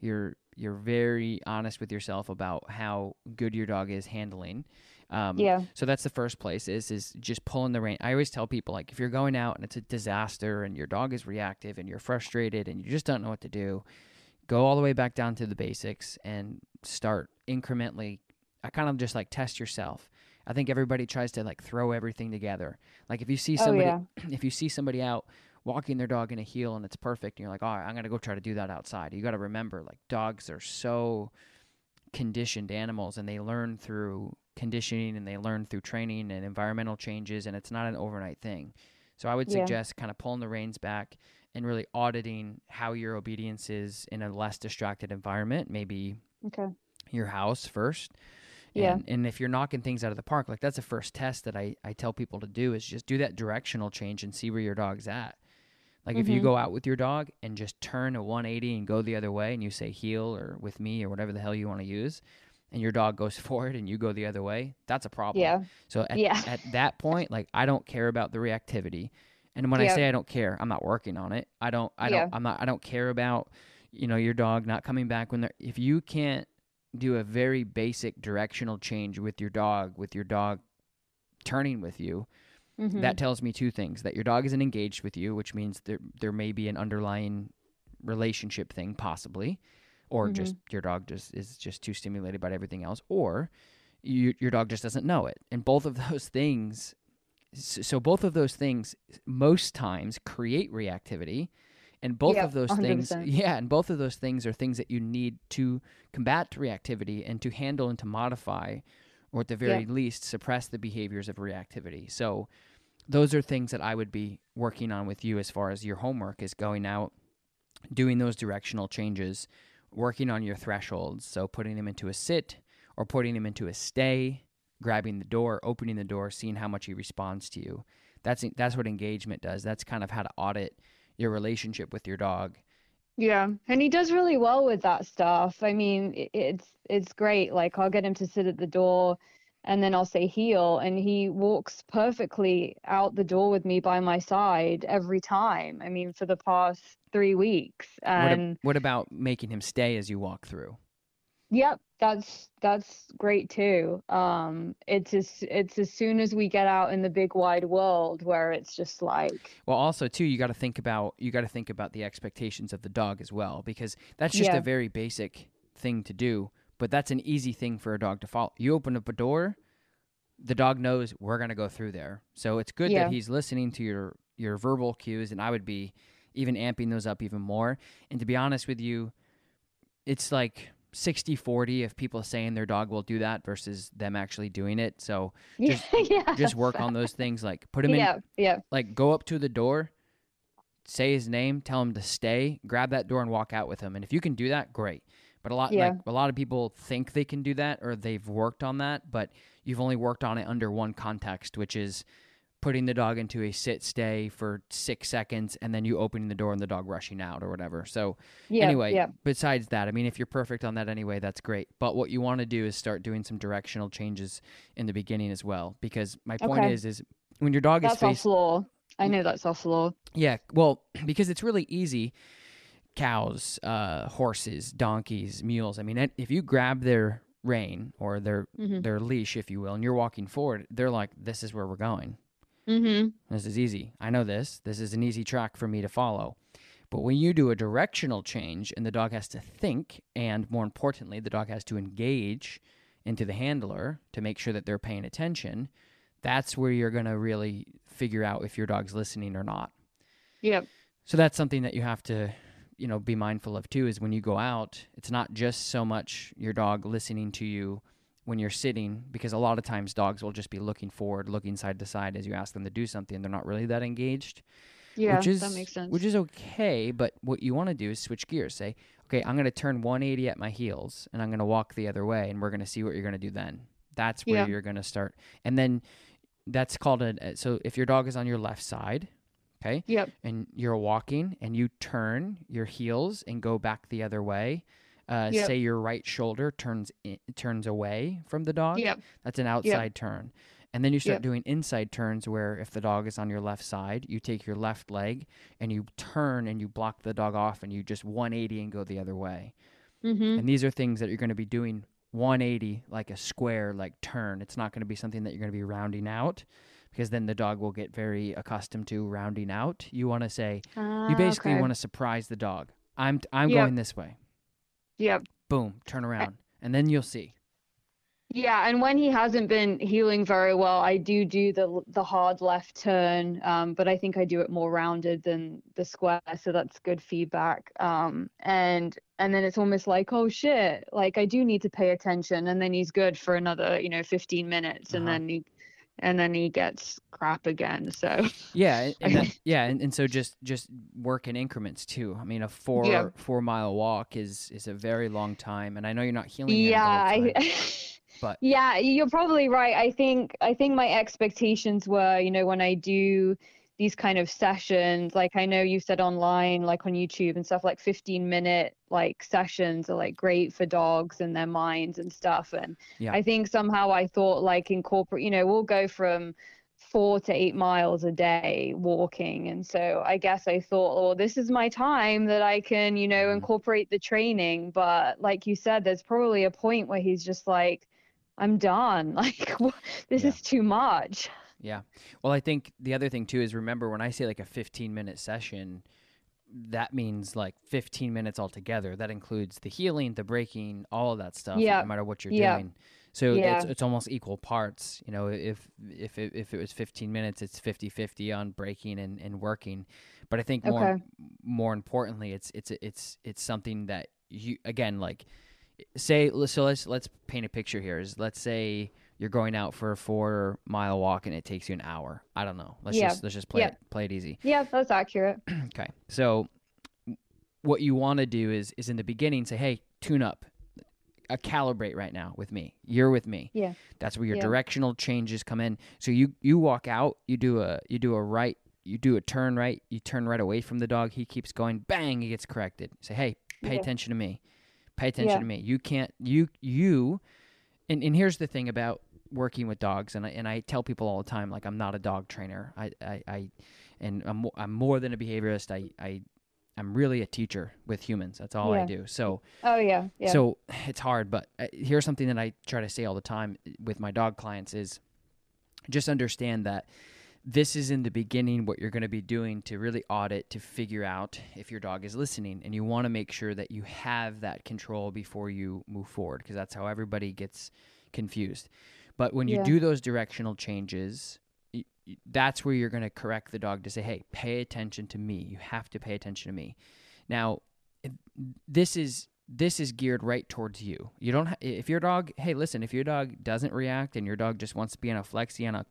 A: you're you're very honest with yourself about how good your dog is handling.
B: Um, yeah.
A: So that's the first place is is just pulling the rein. I always tell people like if you're going out and it's a disaster and your dog is reactive and you're frustrated and you just don't know what to do, go all the way back down to the basics and start incrementally. I kind of just like test yourself. I think everybody tries to like throw everything together. Like if you see oh, somebody,
B: oh, yeah. *clears throat*
A: if you see somebody out walking their dog in a heel and it's perfect and you're like, "All right, I'm going to go try to do that outside." You got to remember like dogs are so conditioned animals and they learn through conditioning and they learn through training and environmental changes and it's not an overnight thing. So I would
B: yeah.
A: suggest kind of pulling the reins back and really auditing how your obedience is in a less distracted environment, maybe
B: okay.
A: Your house first.
B: Yeah.
A: And, and if you're knocking things out of the park, like that's the first test that I, I tell people to do is just do that directional change and see where your dog's at. Like mm-hmm. if you mm-hmm. go out with your dog and just turn a 180 and go the other way and you say heel or with me or whatever the hell you want to use and your dog goes *laughs* forward and you go the other way, that's a problem.
B: Yeah.
A: So at,
B: yeah.
A: at that point, like I don't care about the reactivity. And when I say I don't care, I'm not working on it. I don't I don't I'm not I don't care about you know your dog not coming back when they're if you can't do a very basic directional change with your dog with your dog turning with you Mm-hmm. That tells me two things: that your dog isn't engaged with you, which means there there may be an underlying relationship thing, possibly, or mm-hmm. just your dog just is just too stimulated by everything else, or you, your dog just doesn't know it. And both of *laughs* those things, so both of those things, most times create reactivity. And both
B: yeah,
A: of those
B: 100%.
A: things, yeah, and both of those things are things that you need to combat reactivity and to handle and to modify, or at the very yeah. least suppress the behaviors of reactivity. So, those are things that I would be working on with you as far as your homework is going out, doing those directional changes, working on your thresholds. So putting them into a sit or putting them into a stay, grabbing the door, opening the door, seeing how much he responds to you. That's that's what engagement does. That's kind of how to audit your relationship with your dog.
B: Yeah, and he does really well with that stuff. I mean, it's it's great. Like I'll get him to sit at the door and then I'll say heel and he walks perfectly out the door with me by my side every time. I mean for the past 3 weeks. And
A: what, what about making him stay as you walk through?
B: Yep, that's that's great too. Um it's as it's as soon as we get out in the big wide world where it's just like
A: Well, also too, you got to think about you got to think about the expectations of the dog as well because that's just
B: yeah.
A: a very basic thing to do but that's an easy thing for a dog to follow. You open up a door, the dog knows we're going to go through there. So it's good
B: yeah.
A: that he's listening to your your verbal cues and I would be even amping those up even more. And to be honest with you, it's like 60-40 of people saying their dog will do that versus them actually doing it. So *laughs* just
B: yeah,
A: just work on those things like put him
B: yeah,
A: in
B: yeah.
A: like go up to the door, say his name, tell him to stay, grab that door and walk out with him. And if you can do that, great. But a lot
B: yeah.
A: like a lot of people think they can do that or they've worked on that, but you've only worked on it under one context, which is putting the dog into a sit stay for six seconds and then you opening the door and the dog rushing out or whatever. So anyway,
B: yeah.
A: besides that, I mean if you're perfect on that anyway, that's great. But what you want to do is start doing some directional changes in the beginning as well. Because my point
B: okay.
A: is is when your dog
B: that's
A: is facing
B: law. I know that's off law.
A: Yeah, well, *clears throat* because it's really easy cows, uh, horses, donkeys, mules. I mean, if you grab their rein or their
B: mm-hmm.
A: their leash, if you will, and you're walking forward, they're like, "This is where we're going.
B: Mm-hmm.
A: This is easy. I know this. This is an easy track for me to follow." But when you do a directional change and the dog has to think, and more importantly, the dog has to engage into the handler to make sure that they're paying attention, that's where you're going to really figure out if your dog's listening or not.
B: Yep.
A: So that's something that you have to, you know, be mindful of too is when you go out, it's not just so much your dog listening to you when you're sitting because a lot of times dogs will just be looking forward, looking side to side as you ask them to do something. They're not really that engaged.
B: Yeah,
A: which is
B: that makes sense.
A: which is okay, but what you want to do is switch gears. Say, okay, I'm going to turn 180 at my heels, and I'm going to walk the other way, and we're going to see what you're going to do then. That's where
B: Yeah.
A: you're going to start, and then that's called a. Uh, so if your dog is on your left side, okay,
B: Yep.
A: and you're walking, and you turn your heels and go back the other way. Uh,
B: Yep.
A: Say your right shoulder turns in, turns away from the dog.
B: Yep.
A: That's an outside turn. And then you start
B: Yep.
A: doing inside turns where if the dog is on your left side, you take your left leg and you turn and you block the dog off and you just 180 and go the other way.
B: Mm-hmm.
A: And these are things that you're going to be doing 180 like a square like turn. It's not going to be something that you're going to be rounding out because then the dog will get very accustomed to rounding out. You want to say you basically want to surprise the dog. I'm I'm
B: Yep.
A: going this way.
B: Yep.
A: Boom, turn around. And then you'll see.
B: Yeah, and when he hasn't been heeling very well, I do do the the hard left turn, um, but I think I do it more rounded than the square, so that's good feedback. Um, and and then it's almost like, oh shit, like I do need to pay attention, and then he's good for another, you know, 15 minutes, and
A: Uh-huh.
B: then he and then he gets crap again. So
A: Yeah, and, and that, *laughs* yeah, and, and so just just work in increments too. I mean, a four
B: Yeah.
A: four mile walk is is a very long time, and I know you're not heeling.
B: yeah, I,
A: time, *laughs* but
B: Yeah, you're probably right. I think I think my expectations were, you know, when I do these kind of sessions, like I know you said online, like on YouTube and stuff, like 15 minute like sessions are like great for dogs and their minds and stuff. And
A: Yeah.
B: I think somehow I thought like incorporate, you know, we'll go from four to eight miles a day walking. And so I guess I thought, oh, this is my time that I can, you know,
A: Mhm.
B: incorporate the training. But like you said, there's probably a point where he's just like, I'm done. *laughs* Like, this
A: Yeah.
B: is too much.
A: Yeah. Well, I think the other thing too is remember when I say like a 15 minute session, that means like 15 minutes altogether. That includes the heeling, the breaking, all of that stuff.
B: Yeah.
A: No matter what you're
B: Yeah.
A: doing. So it's, it's almost equal parts. You know, if if it, if it was 15 minutes, it's 50-50 on breaking and, and working. But I think more
B: Okay.
A: more importantly, it's it's it's it's something that you again like say so let's let's paint a picture here. Is let's say you're going out for a four mile walk and it takes you an hour. I don't know. Let's
B: Yeah.
A: just let's just play
B: Yeah.
A: it play it easy.
B: Yeah, that's accurate. *clears throat*
A: Okay. So what you want to do is is in the beginning say, "Hey, tune up. Uh, calibrate right now with me. You're with me."
B: Yeah.
A: That's where your
B: Yeah.
A: directional changes come in. So you you walk out, you do a you do a right, you do a turn right, you turn right away from the dog. He keeps going, bang, he gets corrected. Say, "Hey, pay attention to me. Pay attention to me. You can't you you and and here's the thing about working with dogs and I, and I tell people all the time like I'm not a dog trainer. I I, I and I'm I'm more than a behaviorist. I I I'm really a teacher with humans. That's all I do. So
B: Oh, yeah. Yeah.
A: so *sighs* it's hard, but uh, here's something that I try to say all the time with my dog clients is just understand that this is in the beginning what you're going to be doing to really audit to figure out if your dog is listening and you want to make sure that you have that control before you move forward because that's how everybody gets confused. But when you
B: Yeah.
A: do those directional changes, y- y- that's where you're going to correct the dog to say, "Hey, pay attention to me. You have to pay attention to me." Now, this is this is geared right towards you. You don't ha- if your dog, hey, listen, if your dog doesn't react and your dog just wants to be on a flexi and a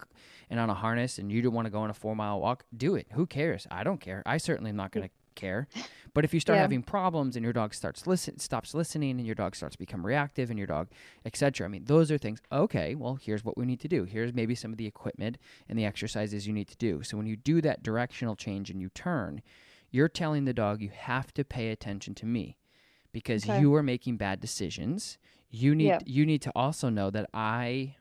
A: and on a harness and you don't want to go on a 4-mile walk, do it. Who cares? I don't care. I certainly am not going to care. But if you start
B: Yeah.
A: having problems and your dog starts listen stops listening and your dog starts to become reactive and your dog etc. I mean, those are things. Okay, well, here's what we need to do. Here's maybe some of the equipment and the exercises you need to do. So when you do that directional change and you turn, you're telling the dog you have to pay attention to me because
B: Okay.
A: you are making bad decisions. You need
B: Yeah.
A: you need to also know that I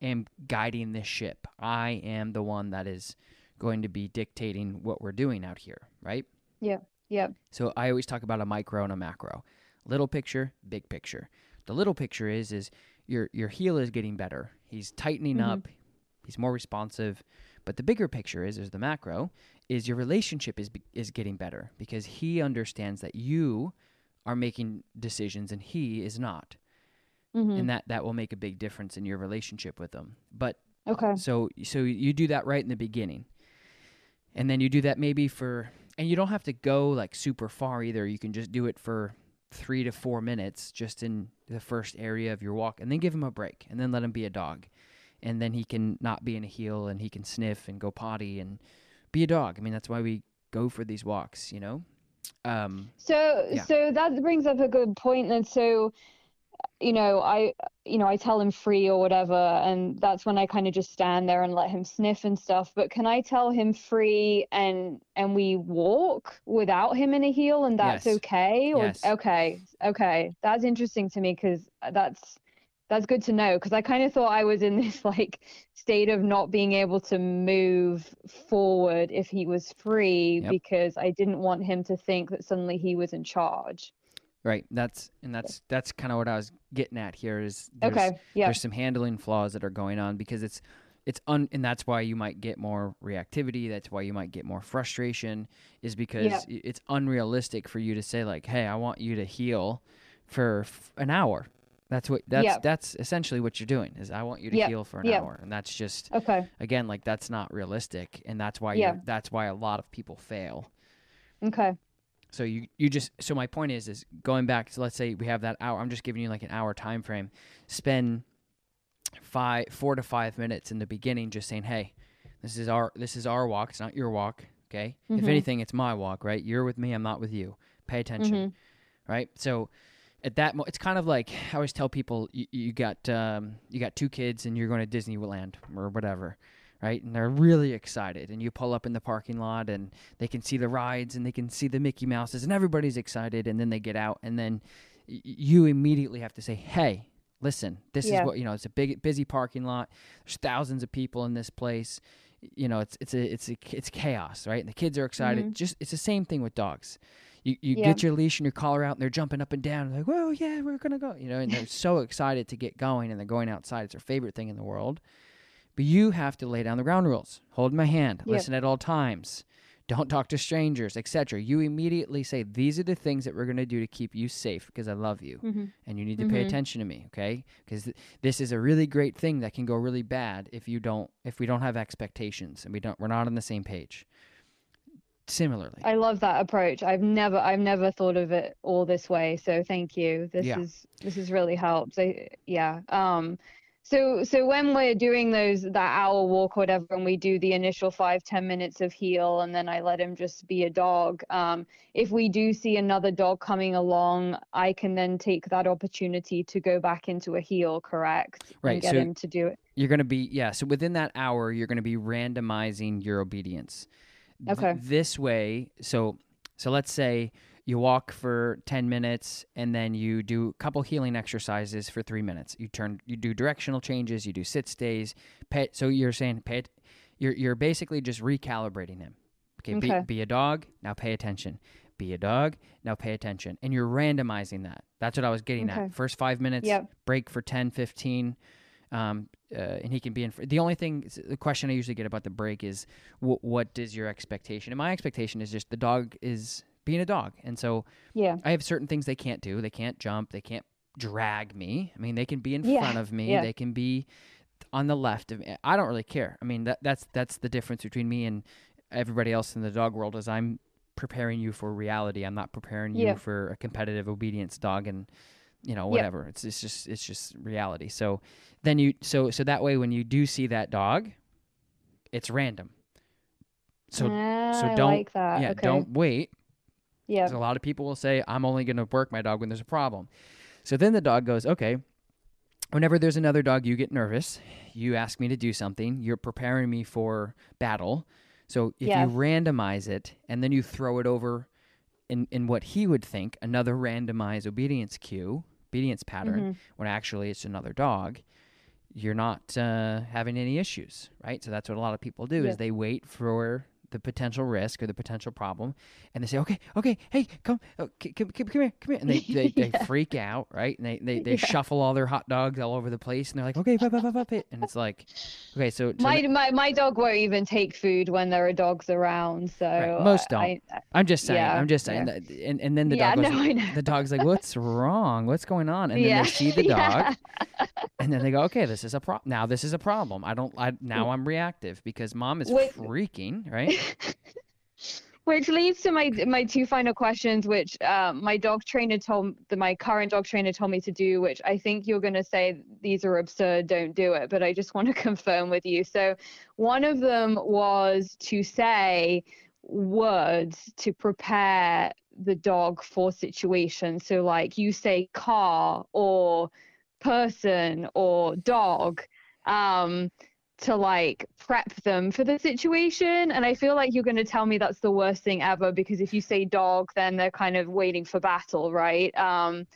A: am guiding this ship. I am the one that is going to be dictating what we're doing out here, right?
B: Yeah. Yeah.
A: So I always talk about a micro and a macro. Little picture, big picture. The little picture is is your your heel is getting better. He's tightening
B: Mhm.
A: up. He's more responsive. But the bigger picture is is the macro is your relationship is is getting better because he understands that you are making decisions and he is not.
B: Mhm.
A: And that that will make a big difference in your relationship with them. But
B: Okay.
A: so so you do that right in the beginning. And then you do that maybe for and you don't have to go like super far either. You can just do it for 3 to 4 minutes just in the first area of your walk and then give him a break and then let him be a dog. And then he can not be in a heel and he can sniff and go potty and be a dog. I mean, that's why we go for these walks, you know? Um
B: So
A: Yeah.
B: so that brings up a good point then. So you know, I you know, I tell him free or whatever, and that's when I kind of just stand there and let him sniff and stuff. But can I tell him free and and we walk without him in a heel and that's
A: Yes.
B: okay? Or
A: Yes.
B: okay, okay. That's interesting to me because that's that's good to know because I kind of thought I was in *laughs* this like state of not being able to move forward if he was free
A: Yep.
B: because I didn't want him to think that suddenly he was in charge.
A: Right, that's and that's that's kind of what I was getting at here is there's,
B: Okay. Yeah.
A: there's some handling flaws that are going on because it's it's un and that's why you might get more reactivity that's why you might get more frustration is because
B: Yeah.
A: it's unrealistic for you to say like hey i want you to heel for f- an hour that's what that's
B: Yeah.
A: that's essentially what you're doing is i want you to
B: Yeah.
A: heel for an
B: Yeah.
A: hour and that's just
B: Okay.
A: again like that's not realistic and that's why
B: Yeah.
A: you're that's why a lot of people fail
B: Okay.
A: So you you just so my point is is going back to let's say we have that hour. I'm just giving you like an hour time frame. Spend five four to five minutes in the beginning just saying, Hey, this is our this is our walk, it's not your walk. Okay. If
B: Mhm.
A: anything, it's my walk, right? You're with me, I'm not with you. Pay attention.
B: Mhm.
A: Right? So at that mo- it's kind of like I always tell people you, you got um, you got two kids and you're going to Disneyland or whatever, right? And they're really excited, and you pull up in the parking lot and they can see the rides and they can see the Mickey Mouses and everybody's excited, and then they get out and then y- you immediately have to say, hey. Listen, this
B: Yeah.
A: is what you know. It's a big, busy parking lot. There's thousands of people in this place. You know, it's it's a it's a it's chaos, right? And the kids are excited.
B: Mhm.
A: Just it's the same thing with dogs you, you
B: Yeah.
A: get your leash and your collar out and they're jumping up and down like whoa yeah we're gonna go you know and they're so excited to get going and they're going outside it's their favorite thing in the world but you have to lay down the ground rules hold my hand
B: Yep.
A: listen at all times don't talk to strangers etc you immediately say these are the things that we're going to do to keep you safe because i love you
B: Mhm.
A: and you need to pay
B: Mhm.
A: attention to me okay because th- this is a really great thing that can go really bad if you don't if we don't have expectations and we don't we're not on the same page similarly
B: I love that approach. I've never I've never thought of it all this way. So thank you. This
A: Yeah.
B: is this has really helped. I, yeah. Um so so when we're doing those that hour walk or whatever and we do the initial five, ten minutes of heel and then I let him just be a dog. Um if we do see another dog coming along, I can then take that opportunity to go back into a heel, correct?
A: Right,
B: And get
A: so-
B: him to do it.
A: You're going to be, yeah. So within that hour, you're going to be randomizing your obedience. Th-
B: Okay.
A: this way, so so let's say you walk for 10 minutes and then you do a couple heeling exercises for 3 minutes. You turn you do directional changes, you do sit stays. Pay, so you're saying it, you're you're basically just recalibrating him. Okay,
B: Okay.
A: Be, be a dog, now pay attention. Be a dog, now pay attention. And you're randomizing that. That's what I was getting
B: Okay.
A: at. First 5 minutes,
B: Yep.
A: break for 10, 15 um, uh, and he can be in. The only thing, the question I usually get about the break is, wh- what is your expectation? And my expectation is just the dog is being a dog, and so
B: Yeah.
A: I have certain things they can't do. They can't jump. They can't drag me. I mean, they can be in
B: Yeah,
A: front of me.
B: yeah.
A: They can be on the left of me. I don't really care. I mean, that that's that's the difference between me and everybody else in the dog world. Is I'm preparing you for reality. I'm not preparing you for a competitive obedience dog and you know whatever. It's it's just it's just reality. So then you so so that way when you do see that dog, it's random. So
B: Ah,
A: so don't
B: like that.
A: yeah
B: okay.
A: don't wait
B: Yeah.
A: 'Cause a lot of people will say, I'm only going to work my dog when there's a problem. So then the dog goes, okay, whenever there's another dog, you get nervous. You ask me to do something. You're preparing me for battle. So if
B: Yes.
A: you randomize it and then you throw it over in, in what he would think, another randomized obedience cue, obedience pattern,
B: Mhm.
A: when actually it's another dog, you're not uh, having any issues, right? So that's what a lot of people do
B: Yeah.
A: is they wait for the potential risk or the potential problem, and they say, "Okay, okay, hey, come, uh, oh, come, come, come here, come here," and they they, *laughs* they freak out, right? And they they, they
B: Yeah.
A: shuffle all their hot dogs all over the place, and they're like, "Okay, pop, pop, pop, it," and it's like, okay, so, so
B: My, my my dog won't even take food when there are dogs around. So
A: most
B: I- I-
A: I'm just saying,
B: yeah,
A: I'm just saying,
B: yeah.
A: that, and and then the
B: Yeah,
A: dog goes,
B: no,
A: the dog's like, "What's wrong? What's going on?" And then
B: yeah.
A: they see the *laughs* dog,
B: yeah.
A: and then they go, "Okay, this is a problem. Now this is a problem. I don't. I now mm. I'm reactive because mom is
B: Wait.
A: freaking right." *laughs*
B: Which leads to my my two final questions, which uh, my dog trainer told my current dog trainer told me to do, which I think you're going to say these are absurd, don't do it. But I just want to *laughs* confirm with you. So, one of them was to say words to prepare the dog for situations. So, like you say car or person or dog. Um, to like prep them for the situation. And I feel like you're going to tell me that's the worst thing ever because if you say dog, then they're kind of waiting for battle, right? Um,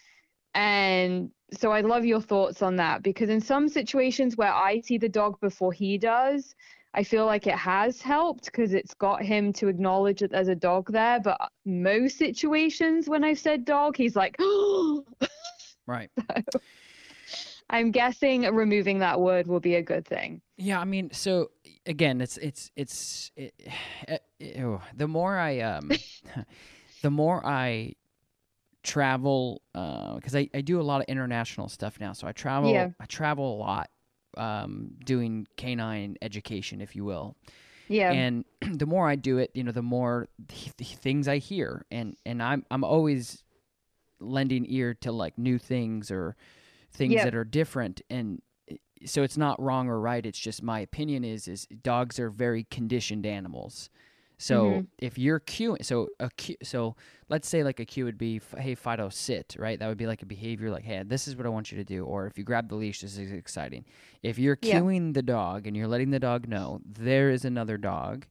B: and so I'd love your thoughts on that because in some situations where I see the dog before he does, I feel like it has helped because it's got him to acknowledge that there's a dog there. But most situations when I've said dog, he's like, *gasps*
A: Right. *laughs*
B: I'm guessing removing that word will be a good thing.
A: Yeah, I mean, so again, it's it's it's it, eh, ew. the more I um, *laughs* the more I travel because I I do a lot of international stuff now, so I travel
B: Yeah.
A: I travel a lot, um, doing canine education, if you will,
B: Yeah.
A: and *clears throat* the more I do it, you know, the more th- th- things I hear, and and I'm I'm always lending ear to like new things or things
B: Yep.
A: that are different, and so it's not wrong or right. It's just my opinion is is dogs are very conditioned animals. So
B: Mhm.
A: if you're cueing, so a cue, so let's say like a cue would be, hey Fido, sit, right? That would be like a behavior, like, hey, this is what I want you to do. Or if you grab the leash, this is exciting. If you're
B: Yeah.
A: cueing the dog and you're letting the dog know there is another dog,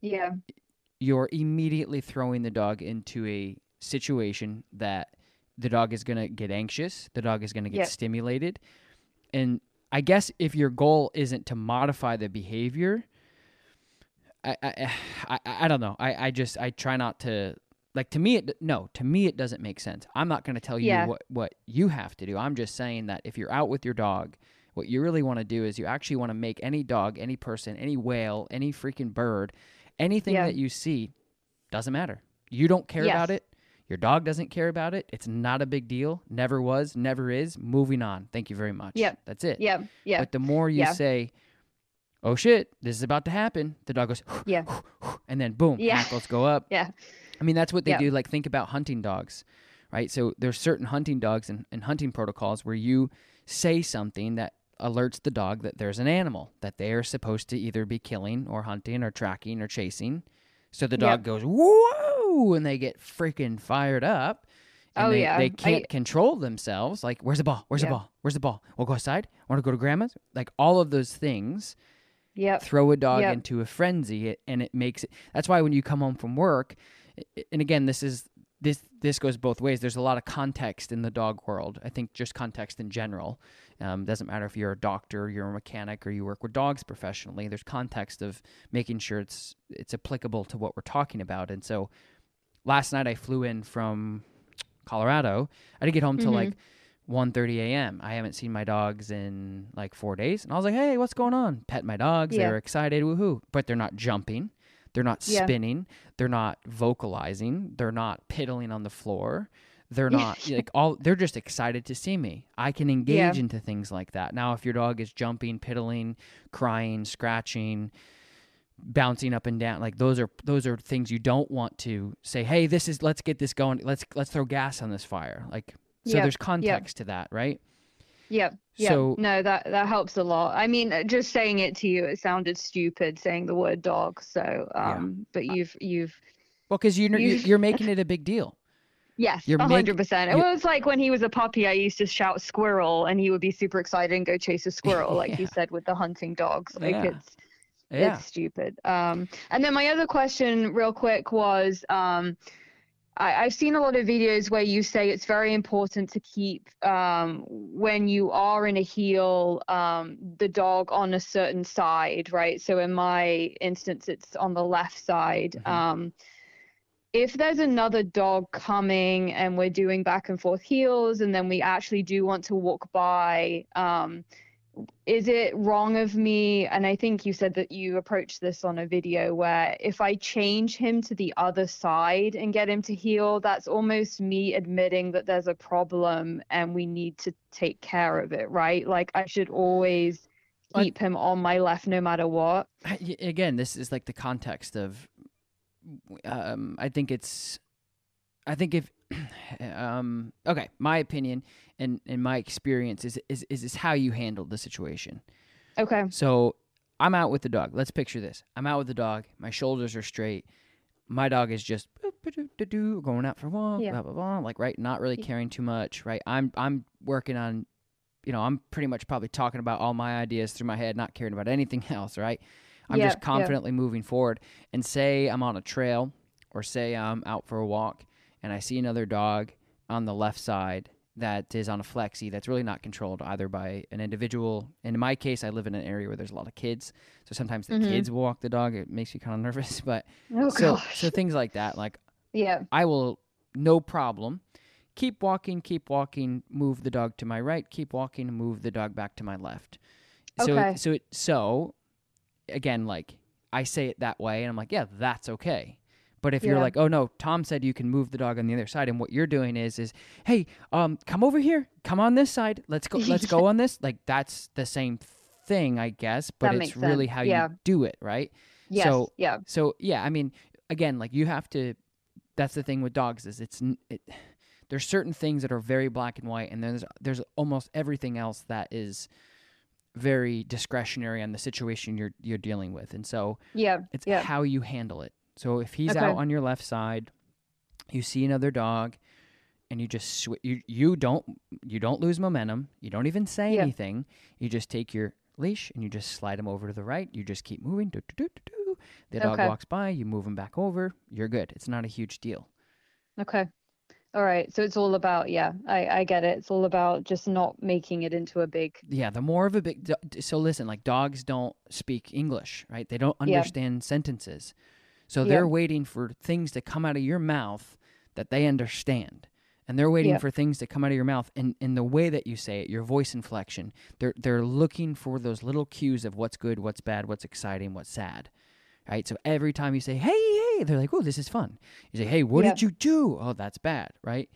B: yeah.
A: you're immediately throwing the dog into a situation that the dog is going to get anxious, the dog is going to get
B: Yep.
A: stimulated. And I guess if your goal isn't to modify the behavior, I I, I, I don't know. I, I just I try not to like to me it no, to me it doesn't make sense. I'm not going to tell you
B: Yeah.
A: what what you have to do. I'm just saying that if you're out with your dog, what you really want to do is you actually want to make any dog, any person, any whale, any freaking bird, anything
B: Yeah.
A: that you see doesn't matter. You don't care about it. Your dog doesn't care about it. It's not a big deal. Never was, never is. Moving on. Thank you very much.
B: Yeah.
A: That's it.
B: Yeah. Yeah.
A: But the more you
B: Yeah.
A: say, "Oh shit, this is about to happen," the dog goes,
B: Yeah.
A: and then boom,
B: Yeah.
A: hackles go up. *laughs*
B: Yeah.
A: I mean, that's what they
B: Yeah.
A: do. Like, think about hunting dogs, right? So there's certain hunting dogs and, and hunting protocols where you say something that alerts the dog that there's an animal that they are supposed to either be killing or hunting or tracking or chasing. So the dog
B: Yep.
A: goes, whoa, and they get freaking fired up. And
B: Oh,
A: they,
B: yeah.
A: they can't control themselves. Like, where's the ball? Where's
B: Yeah.
A: the ball? Where's the ball? We'll go outside. Want to go to grandma's? Like, all of those things
B: Yep.
A: throw a dog
B: Yep.
A: into a frenzy and it makes it that's why when you come home from work and again this is this this goes both ways there's a lot of context in the dog world i think just context in general um, doesn't matter if you're a doctor you're a mechanic or you work with dogs professionally there's context of making sure it's it's applicable to what we're talking about and so last night i flew in from colorado i didn't get home till
B: Mhm.
A: like 1.30 a.m. I haven't seen my dogs in like four days. And I was like, hey, what's going on? Pet my dogs.
B: Yeah.
A: They're excited. Woohoo. But they're not jumping. They're not
B: Yeah.
A: spinning. They're not vocalizing. They're not piddling on the floor. They're *laughs* not like all they're just excited to see me. I can engage into things like that. Now if your dog is jumping, piddling, crying, scratching, bouncing up and down, like those are those are things you don't want to say, "Hey, this is let's get this going. Let's let's throw gas on this fire." Like so
B: Yep.
A: there's context to that, right?
B: Yep. Yep.
A: So-
B: no, that that helps a lot. I mean, just saying it to you, it sounded stupid saying the word dog. So, um, but you've you've
A: Well, cuz you're
B: You-
A: you're making it a big deal.
B: yes,
A: You're
B: a
A: make-
B: hundred percent. It was like when he was a puppy, I used to shout squirrel, and he would be super excited and go chase a squirrel, like *laughs* you said with the hunting dogs. Like
A: Yeah.
B: it's
A: Yeah.
B: it's stupid. Um, and then my other question, real quick, was um, I, I've seen a lot of videos where you say it's very important to keep um, when you are in a heel um, the dog on a certain side, right? So in my instance, it's on the left side.
A: Mhm.
B: Um, if there's another dog coming and we're doing back and forth heels, and then we actually do want to walk by, um, is it wrong of me? And I think you said that you approached this on a video where if I change him to the other side and get him to heel that's almost me admitting that there's a problem and we need to take care of it, right? Like I should always keep him on my left no matter what.
A: Again, this is like the context of. Um, I think it's. I think if, *clears throat* um, okay, my opinion and and my experience is is is, is how you handled the situation.
B: Okay.
A: So I'm out with the dog. Let's picture this. I'm out with the dog. My shoulders are straight. My dog is just boop, ba-doo, da-doo, going out for a walk,
B: Yeah.
A: blah blah blah. Like right, not really caring too much. Right. I'm I'm working on, you know, I'm pretty much probably talking about all my ideas through my head, not caring about anything *laughs* else. Right. I'm
B: Yeah,
A: just
B: yeah.
A: confidently moving forward. And say I'm on a trail, or say I'm out for a walk, and I see another dog on the left side that is on a flexi that's really not controlled either by an individual. And in my case, I live in an area where there's a lot of kids, so sometimes the
B: Mhm.
A: kids will walk the dog. It makes me kind of nervous, *laughs* but
B: Oh
A: so
B: gosh.
A: so things like that. Like
B: yeah.
A: I will, no problem, keep walking, keep walking, move the dog to my right, keep walking, move the dog back to my left. So
B: Okay.
A: so it, so again, like I say it that way, and I'm like, yeah, that's okay. But if you're like, oh no, Tom said you can move the dog on the other side, and what you're doing is, is hey, um, come over here, come on this side, let's go, let's go *laughs* on this. Like that's the same thing, I guess, but
B: That
A: it's really how
B: Yeah.
A: you do it, right?
B: Yes.
A: So-
B: yeah.
A: So yeah, I mean, again, like you have to. That's the thing with dogs is it's it, there's certain things that are very black and white, and there's there's almost everything else that is very discretionary on the situation you're you're dealing with, and so
B: Yeah.
A: it's
B: Yeah.
A: how you handle it. So if he's
B: Okay.
A: out on your left side, you see another dog, and you just sw- you you don't you don't lose momentum. You don't even say
B: Yeah.
A: anything. You just take your leash and you just slide him over to the right. You just keep moving. Do, do, do. The dog
B: Okay.
A: walks by. You move him back over. You're good. It's not a huge deal.
B: Okay. All right. So it's all about, yeah, I, I get it. It's all about just not making it into a big,
A: Yeah, the more of a big. So listen, like dogs don't speak English, right? They don't
B: Yeah.
A: understand sentences. So
B: Yeah.
A: they're waiting for things to come out of your mouth that they understand. And they're waiting
B: Yeah.
A: for things to come out of your mouth and in the way that you say it, your voice inflection. They're they're looking for those little cues of what's good, what's bad, what's exciting, what's sad. Right? So every time you say, "Hey, hey," they're like, "Oh, this is fun." You say, "Hey, what
B: Yeah.
A: did you do?" "Oh, that's bad." Right?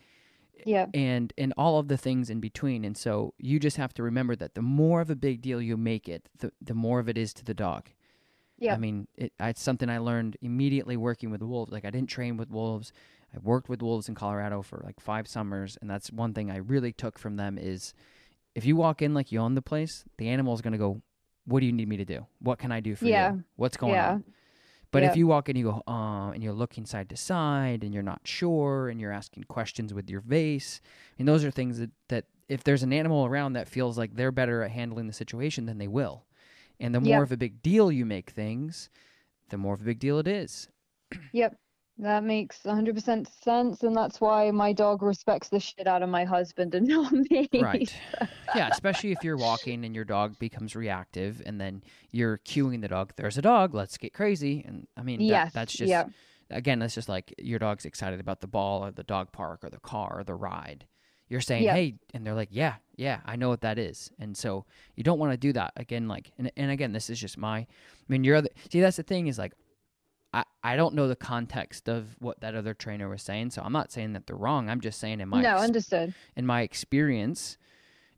B: yeah.
A: and and all of the things in between and so you just have to remember that the more of a big deal you make it the, the more of it is to the dog
B: Yeah.
A: i mean it, it's something i learned immediately working with wolves like i didn't train with wolves i worked with wolves in colorado for like five summers and that's one thing i really took from them is if you walk in like you own the place the animal is going to go what do you need me to do what can i do for
B: Yeah.
A: you what's going
B: Yeah.
A: on but if you walk in, you go, uh, and you're looking side to side, and you're not sure, and you're asking questions with your vase, I mean, those are things that, that if there's an animal around that feels like they're better at handling the situation, then they will. And the more
B: Yeah.
A: of a big deal you make things, the more of a big deal it is.
B: Yep. That makes 100% sense. And that's why my dog respects the shit out of my husband and *laughs* not me.
A: Right. *laughs* yeah, especially if you're walking and your dog becomes reactive, and then you're cueing the dog, there's a dog, let's get crazy. And I mean, that,
B: Yes.
A: that's just,
B: yeah.
A: again, that's just like your dog's excited about the ball or the dog park or the car or the ride. You're saying, hey, and they're like, yeah, yeah, I know what that is. And so you don't want to do that. Again, like, and, and again, this is just my, I mean, your other, see, that's the thing is like, I, I don't know the context of what that other trainer was saying. So I'm not saying that they're wrong. I'm just saying in my,
B: No,
A: ex-
B: understood.
A: in my experience.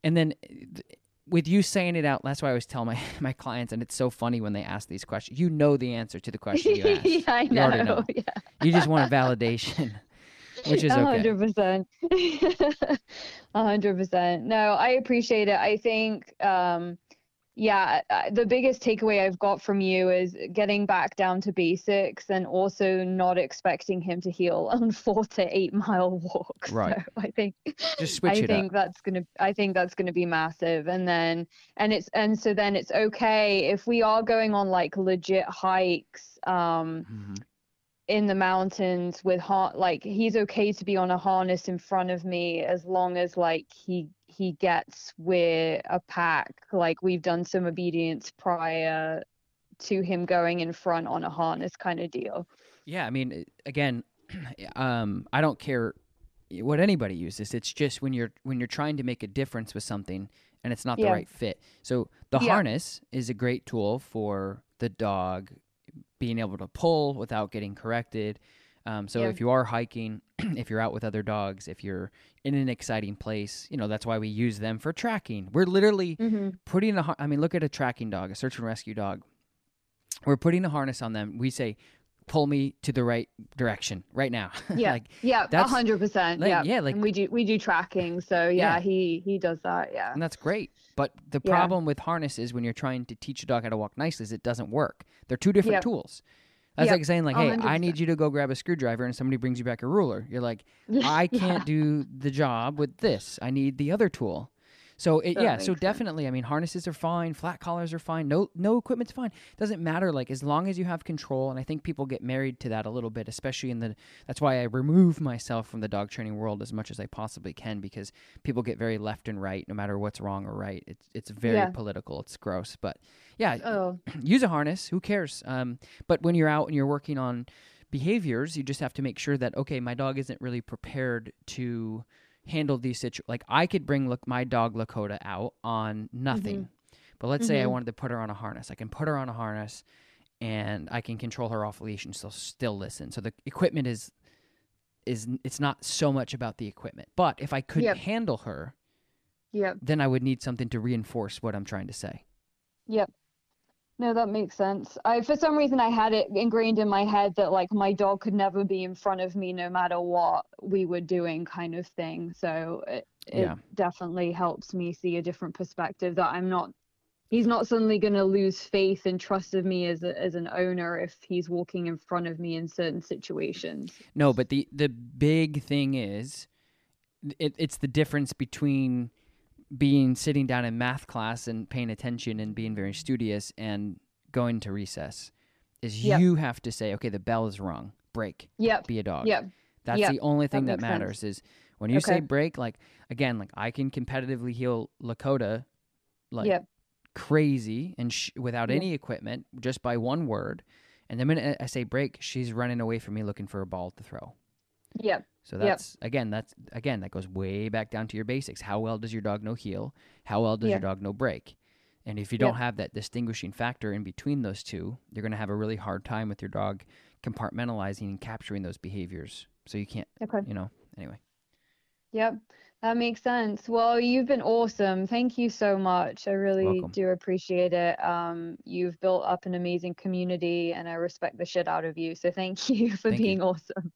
A: And then th- with you saying it out, that's why I always tell my, *laughs* my clients, and it's so funny when they ask these questions. You know the answer to the question you asked. *laughs*
B: yeah, I
A: You
B: know.
A: know. *laughs*
B: Yeah.
A: You just want a validation, which is
B: hundred percent. *laughs* Hundred percent. No, I appreciate it. I think, um, yeah, the biggest takeaway I've got from you is getting back down to basics and also not expecting him to heel *laughs* on four to eight mile walks. *laughs*
A: Right.
B: So I think
A: Just switch
B: I
A: it
B: think
A: up.
B: that's gonna I think that's gonna be massive. And then and it's and so then it's okay if we are going on like legit hikes. Um
A: Mhm.
B: In the mountains with har- like he's okay to be on a harness in front of me as long as like he he gets with a pack like we've done some obedience prior to him going in front on a harness kind of deal
A: Yeah, I mean, again, *clears throat* um, I don't care what anybody uses. It's just when you're when you're trying to make a difference with something and it's not the
B: Yeah.
A: right fit. So the
B: Yeah.
A: harness is a great tool for the dog being able to pull without getting corrected. Um, so
B: Yeah.
A: if you are hiking, *clears throat* if you're out with other dogs, if you're in an exciting place, you know that's why we use them for tracking. We're literally
B: mm-hmm.
A: putting a. I mean, look at a tracking dog, a search and rescue dog. We're putting a harness on them. We say, "Pull me to the right direction right now." *laughs*
B: yeah
A: like
B: yeah a hundred percent yeah
A: yeah, like-
B: and we do we do tracking so yeah,
A: Yeah.
B: he he does that yeah
A: and that's great. But the
B: Yeah.
A: problem with harnesses when you're trying to teach a dog how to walk nicely is it doesn't work. They're two different
B: Yep.
A: tools. That's
B: Yep.
A: like saying like, "Hey,
B: hundred
A: I need you to go grab a screwdriver," and somebody brings you back a ruler. You're like, *laughs* "I can't do the job with this. I need the other tool." So it, yeah, so
B: sense.
A: definitely, I mean, harnesses are fine, flat collars are fine, no no equipment's fine. Doesn't matter, like as long as you have control. And I think people get married to that a little bit, especially in the. That's why I remove myself from the dog training world as much as I possibly can because people get very left and right, no matter what's wrong or right. It's it's very
B: Yeah.
A: political. It's gross, but yeah,
B: oh *clears throat*
A: use a harness. Who cares? Um, but when you're out and you're working on behaviors, you just have to make sure that okay, my dog isn't really prepared to handle these situations. Like I could bring look my dog Lakota out on nothing, but let's say I
B: Mhm.
A: wanted to put her on a harness. I can put her on a harness, and I can control her off leash and still still listen. So the equipment is is it's not so much about the equipment, but if I could
B: Yep.
A: handle her,
B: yep
A: then I would need something to reinforce what I'm trying to say.
B: Yep. No, that makes sense. I for some reason I had it ingrained in my head that like my dog could never be in front of me no matter what we were doing kind of thing. So it, it
A: Yeah.
B: definitely helps me see a different perspective that I'm not he's not suddenly going to lose faith and trust of me as a, as an owner if he's walking in front of me in certain situations.
A: No, but the the big thing is, it, it's the difference between being sitting down in math class and paying attention and being very studious and going to recess. Is
B: Yep.
A: you have to say, okay, the bell is rung, break,
B: Yep.
A: be a dog.
B: Yep.
A: That's
B: Yep.
A: the only thing that,
B: sense.
A: matters. Is when you say break, like again, like I can competitively heel Lakota, like
B: Yep.
A: crazy and sh- without any equipment, just by one word. And the minute I say break, she's running away from me looking for a ball to throw.
B: Yep.
A: So
B: Yep.
A: that's again, that's again, that goes way back down to your basics. How well does your dog know heel? How well does
B: Yeah.
A: your dog know break? And if you don't have that distinguishing factor in between those two, you're going to have a really hard time with your dog compartmentalizing and capturing those behaviors. So you can't,
B: Okay.
A: you know. Anyway,
B: Yep, that makes sense. Well, you've been awesome. Thank you so much. I really
A: Welcome.
B: do appreciate it. Um, you've built up an amazing community, and I respect the shit out of you. So thank *laughs* you for
A: Thank you.
B: being awesome.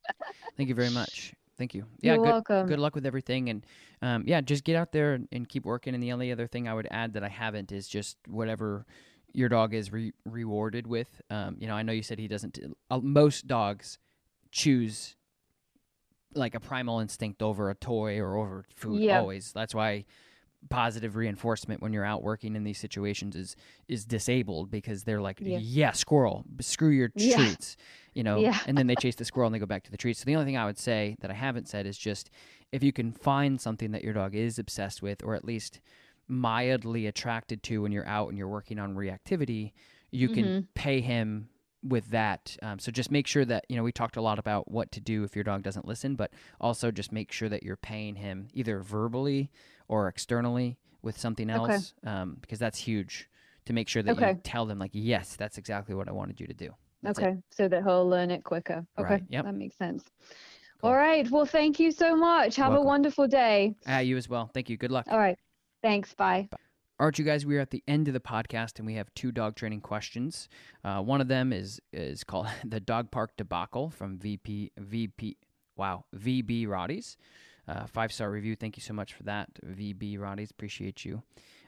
A: thank you very much. Thank you. Yeah,
B: You're
A: good,
B: welcome.
A: good luck with everything, and um, yeah, just get out there and, and keep working. And the only other thing I would add that I haven't is just whatever your dog is re- rewarded with. Um, you know, I know you said he doesn't. Uh, most dogs choose like a primal instinct over a toy or over food.
B: Yeah.
A: Always. That's why positive reinforcement when you're out working in these situations is is disabled because they're like,
B: Yeah.
A: yeah, squirrel, screw your
B: Yeah.
A: treats, you know.
B: Yeah.
A: And then they *laughs* chase the squirrel and they go back to the treats. So the only thing I would say that I haven't said is just if you can find something that your dog is obsessed with, or at least mildly attracted to when you're out and you're working on reactivity, you can
B: Mhm.
A: pay him with that. Um, so just make sure that you know we talked a lot about what to do if your dog doesn't listen, but also just make sure that you're paying him either verbally or externally with something
B: Okay.
A: else, um, because that's huge to make sure that
B: Okay.
A: you tell them like, yes, that's exactly what I wanted you to do. That's it.
B: Okay, so that he'll learn it quicker. Okay,
A: Right, yep.
B: that makes sense.
A: Cool.
B: All right. Well, thank you so much. Have
A: Welcome.
B: a wonderful day.
A: Ah, you as well. Thank you. Good luck.
B: All right. Thanks. Bye.
A: All right, you guys, we are at the end of the podcast, and we have two dog training questions. Uh, one of them is is called *laughs* the dog park debacle from VP VP. Wow, VB Roddy's. Uh, five star review. Thank you so much for that, VB Roddy's. Appreciate you.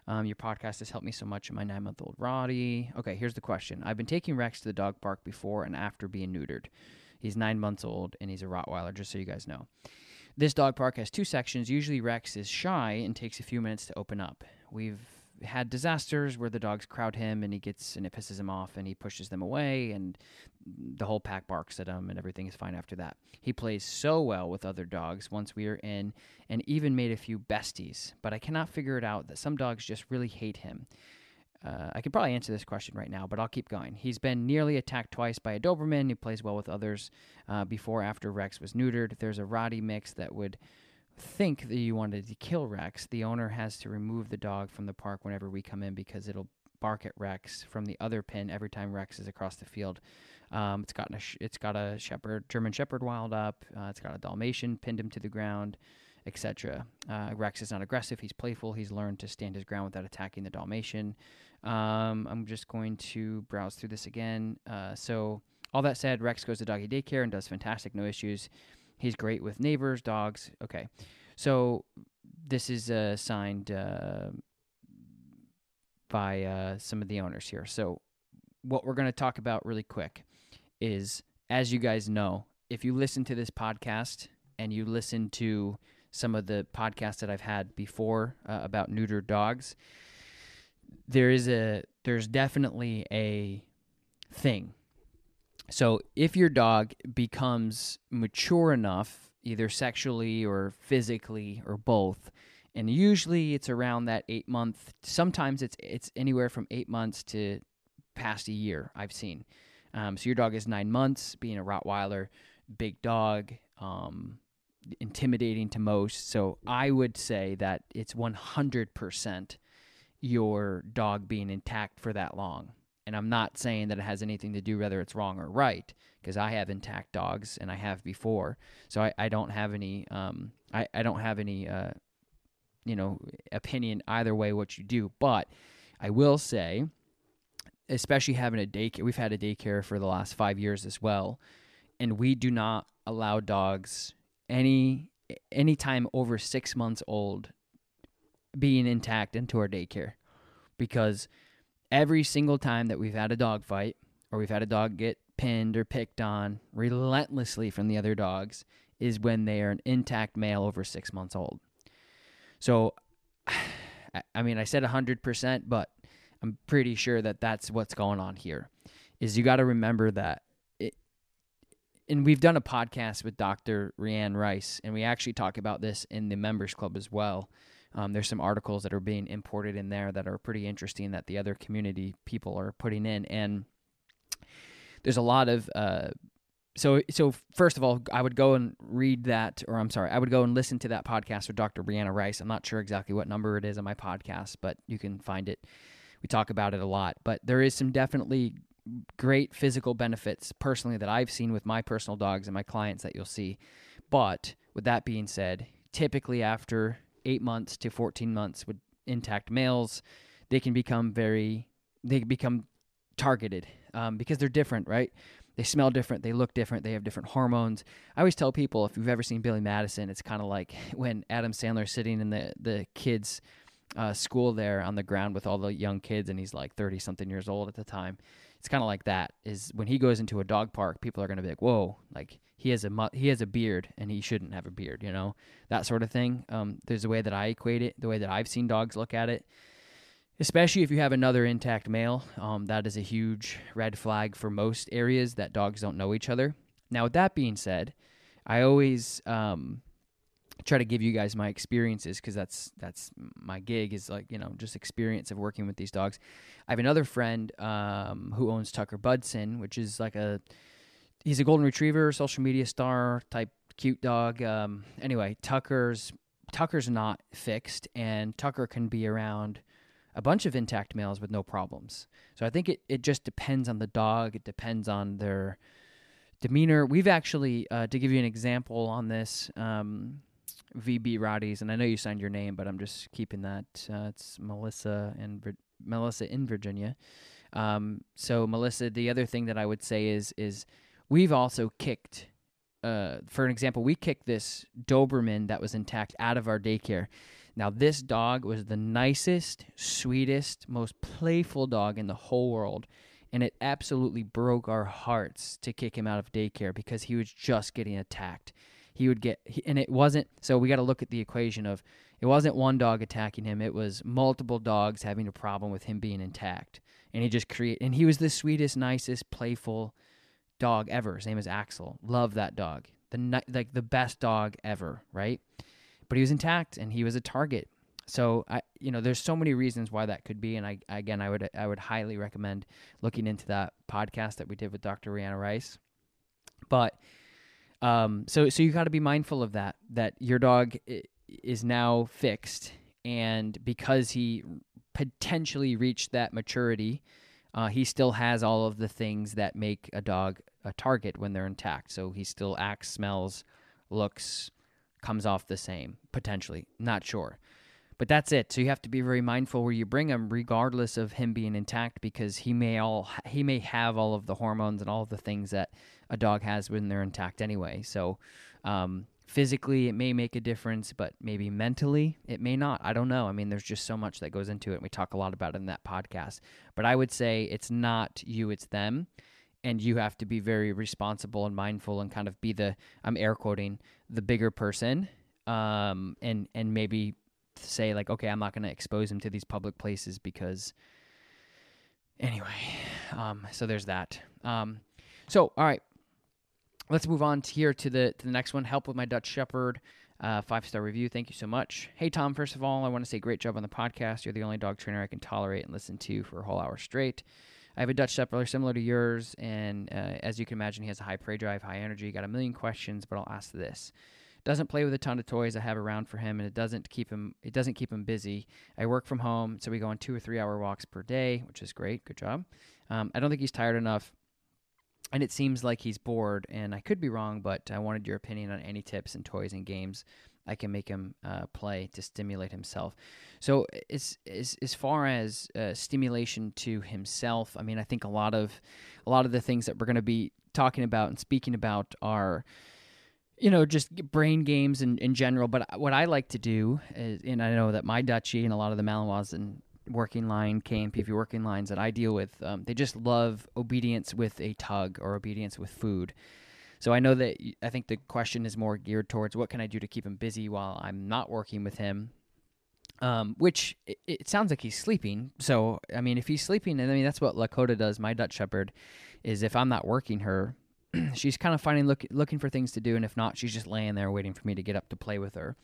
A: Um, your podcast has helped me so much my nine month old Rottie. Okay, here's the question. I've been taking Rex to the dog park before and after being neutered. He's nine months old and he's a Rottweiler, just so you guys know. This dog park has two sections. Usually, Rex is shy and takes a few minutes to open up. We've had disasters where the dogs crowd him and he gets and it pisses him off and he pushes them away and the whole pack barks at him and everything is fine after that. He plays so well with other dogs once we are in and even made a few besties, but I cannot figure it out that some dogs just really hate him. Uh, I could probably answer this question right now, but I'll keep going. He's been nearly attacked twice by a Doberman. He plays well with others. Uh, before, after Rex was neutered, there's a Rottie mix that would think that you wanted to kill Rex. The owner has to remove the dog from the park whenever we come in because it'll bark at Rex from the other pen every time Rex is across the field. Um, it's got a sh- it's got a Shepherd German Shepherd wild up. Uh, it's got a Dalmatian pinned him to the ground etc. Uh, Rex is not aggressive. He's playful. He's learned to stand his ground without attacking the Dalmatian. Um, I'm just going to browse through this again. Uh, so, all that said, Rex goes to doggy daycare and does fantastic, no issues. He's great with neighbors, dogs. Okay. So, this is uh, signed uh, by uh, some of the owners here. So, what we're going to talk about really quick is, as you guys know, if you listen to this podcast and you listen to some of the podcasts that I've had before uh, about neutered dogs, there is a there's definitely a thing. So if your dog becomes mature enough, either sexually or physically or both, and usually it's around that eight month. Sometimes it's it's anywhere from eight months to past a year. I've seen. Um, so your dog is nine months, being a Rottweiler, big dog. Um, intimidating to most. So I would say that it's 100% your dog being intact for that long. And I'm not saying that it has anything to do whether it's wrong or right, because I have intact dogs and I have before. So I, I don't have any um I, I don't have any uh you know opinion either way what you do. But I will say, especially having a daycare we've had a daycare for the last five years as well, and we do not allow dogs any any time over six months old being intact into our daycare because every single time that we've had a dog fight or we've had a dog get pinned or picked on relentlessly from the other dogs is when they are an intact male over six months old. So, *sighs* I mean, I said 100%, but I'm pretty sure that that's what's going on here. Is you got to remember that and we've done a podcast with Dr. Rianne Rice, and we actually talk about this in the members club as well. Um, there's some articles that are being imported in there that are pretty interesting that the other community people are putting in, and there's a lot of. Uh, so, so first of all, I would go and read that, or I'm sorry, I would go and listen to that podcast with Dr. Brianna Rice. I'm not sure exactly what number it is on my podcast, but you can find it. We talk about it a lot, but there is some definitely great physical benefits personally that I've seen with my personal dogs and my clients that you'll see. But with that being said, typically after eight months to 14 months with intact males, they can become very, they become targeted um, because they're different, right? They smell different, they look different, they have different hormones. I always tell people if you've ever seen Billy Madison, it's kind of like *laughs* when Adam Sandler sitting in the the kids' uh, school there on the ground with all the young kids, and he's like 30 something years old at the time it's kind of like that. Is when he goes into a dog park, people are going to be like, "Whoa!" Like he has a mu- he has a beard and he shouldn't have a beard, you know, that sort of thing. Um, there's a way that I equate it, the way that I've seen dogs look at it. Especially if you have another intact male, um, that is a huge red flag for most areas that dogs don't know each other. Now, with that being said, I always um, try to give you guys my experiences because that's that's my gig is like you know just experience of working with these dogs. I have another friend um, who owns Tucker Budzyn, which is like a he's a golden retriever, social media star type cute dog. Um, anyway, Tucker's Tucker's not fixed, and Tucker can be around a bunch of intact males with no problems. So I think it, it just depends on the dog. It depends on their demeanor. We've actually, uh, to give you an example on this, um, VB Rotties, and I know you signed your name, but I'm just keeping that. Uh, it's Melissa and Vir- Melissa in Virginia. Um, so Melissa, the other thing that I would say is is we've also kicked. Uh, for an example, we kicked this Doberman that was intact out of our daycare. Now, this dog was the nicest, sweetest, most playful dog in the whole world. And it absolutely broke our hearts to kick him out of daycare because he was just getting attacked he would get and it wasn't so we got to look at the equation of It wasn't one dog attacking him, it was multiple dogs having a problem with him being intact. And he just create and he was the sweetest, nicest, playful dog ever. His name is Axel. Love that dog. The like the best dog ever, right? But he was intact and he was a target. So I you know, there's so many reasons why that could be and I again I would I would highly recommend looking into that podcast that we did with Dr. Rihanna Rice. But um, so so you got to be mindful of that. That your dog is now fixed, and because he potentially reached that maturity, uh, he still has all of the things that make a dog a target when they're intact. So he still acts, smells, looks, comes off the same potentially. Not sure. But that's it. So you have to be very mindful where you bring him, regardless of him being intact, because he may all he may have all of the hormones and all of the things that a dog has when they're intact anyway. So um, physically, it may make a difference, but maybe mentally, it may not. I don't know. I mean, there's just so much that goes into it. And we talk a lot about it in that podcast. But I would say it's not you, it's them. And you have to be very responsible and mindful and kind of be the, I'm air quoting, the bigger person um, and, and maybe say like, okay, I'm not going to expose him to these public places because anyway, um, so there's that. Um, so, all right, let's move on to here to the to the next one. Help with my Dutch Shepherd. Uh, five star review. Thank you so much. Hey Tom, first of all, I want to say great job on the podcast. You're the only dog trainer I can tolerate and listen to for a whole hour straight. I have a Dutch Shepherd similar to yours, and uh, as you can imagine, he has a high prey drive, high energy. Got a million questions, but I'll ask this: doesn't play with a ton of toys I have around for him, and it doesn't keep him. It doesn't keep him busy. I work from home, so we go on two or three hour walks per day, which is great. Good job. Um, I don't think he's tired enough, and it seems like he's bored. And I could be wrong, but I wanted your opinion on any tips and toys and games I can make him uh, play to stimulate himself. So as as as far as uh, stimulation to himself, I mean, I think a lot of a lot of the things that we're going to be talking about and speaking about are you know, just brain games in, in general. But what I like to do, is, and I know that my Dutchie and a lot of the Malinois and working line, KNPV working lines that I deal with, um, they just love obedience with a tug or obedience with food. So I know that I think the question is more geared towards what can I do to keep him busy while I'm not working with him. Um, which it, it, sounds like he's sleeping. So I mean, if he's sleeping, and I mean that's what Lakota does. My Dutch Shepherd is if I'm not working her, *clears throat* she's kind of finding look, looking for things to do, and if not, she's just laying there waiting for me to get up to play with her.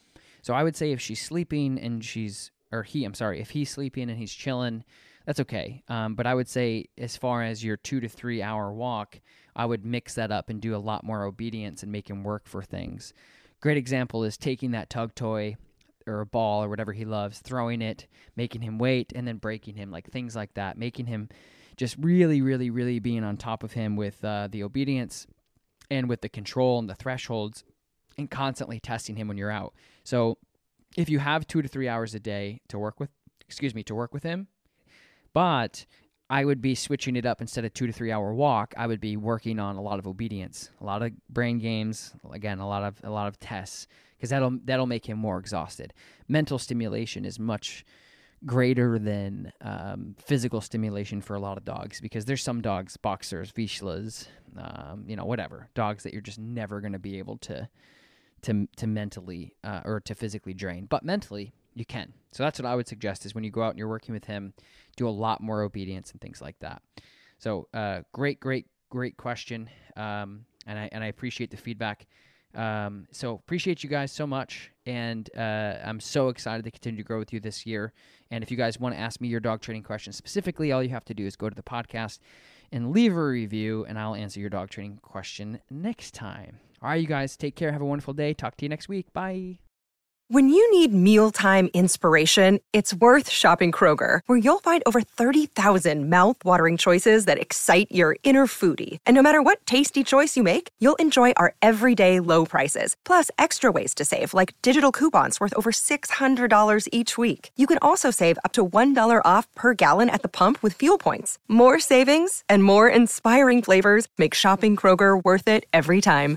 A: So I would say if she's sleeping and she's or he, I'm sorry, if he's sleeping and he's chilling, that's okay. Um, but I would say as far as your two to three hour walk, I would mix that up and do a lot more obedience and make him work for things. Great example is taking that tug toy or a ball or whatever he loves, throwing it, making him wait, and then breaking him, like things like that, making him just really, really, really being on top of him with uh, the obedience and with the control and the thresholds and constantly testing him when you're out. So if you have two to three hours a day to work with, excuse me, to work with him, but I would be switching it up instead of two to three hour walk. I would be working on a lot of obedience, a lot of brain games, again, a lot of a lot of tests, because that'll that'll make him more exhausted. Mental stimulation is much greater than um, physical stimulation for a lot of dogs because there's some dogs, boxers, Vizslas, um, you know, whatever dogs that you're just never going to be able to to to mentally uh, or to physically drain, but mentally you can. So that's what I would suggest is when you go out and you're working with him, do a lot more obedience and things like that. So uh, great, great, great question, um, and I and I appreciate the feedback. Um, so appreciate you guys so much, and uh, I'm so excited to continue to grow with you this year. And if you guys want to ask me your dog training questions specifically, all you have to do is go to the podcast and leave a review, and I'll answer your dog training question next time. All right, you guys, take care. Have a wonderful day. Talk to you next week. Bye.
C: When you need mealtime inspiration, it's worth shopping Kroger, where you'll find over 30,000 mouthwatering choices that excite your inner foodie. And no matter what tasty choice you make, you'll enjoy our everyday low prices, plus extra ways to save, like digital coupons worth over $600 each week. You can also save up to $1 off per gallon at the pump with fuel points. More savings and more inspiring flavors make shopping Kroger worth it every time.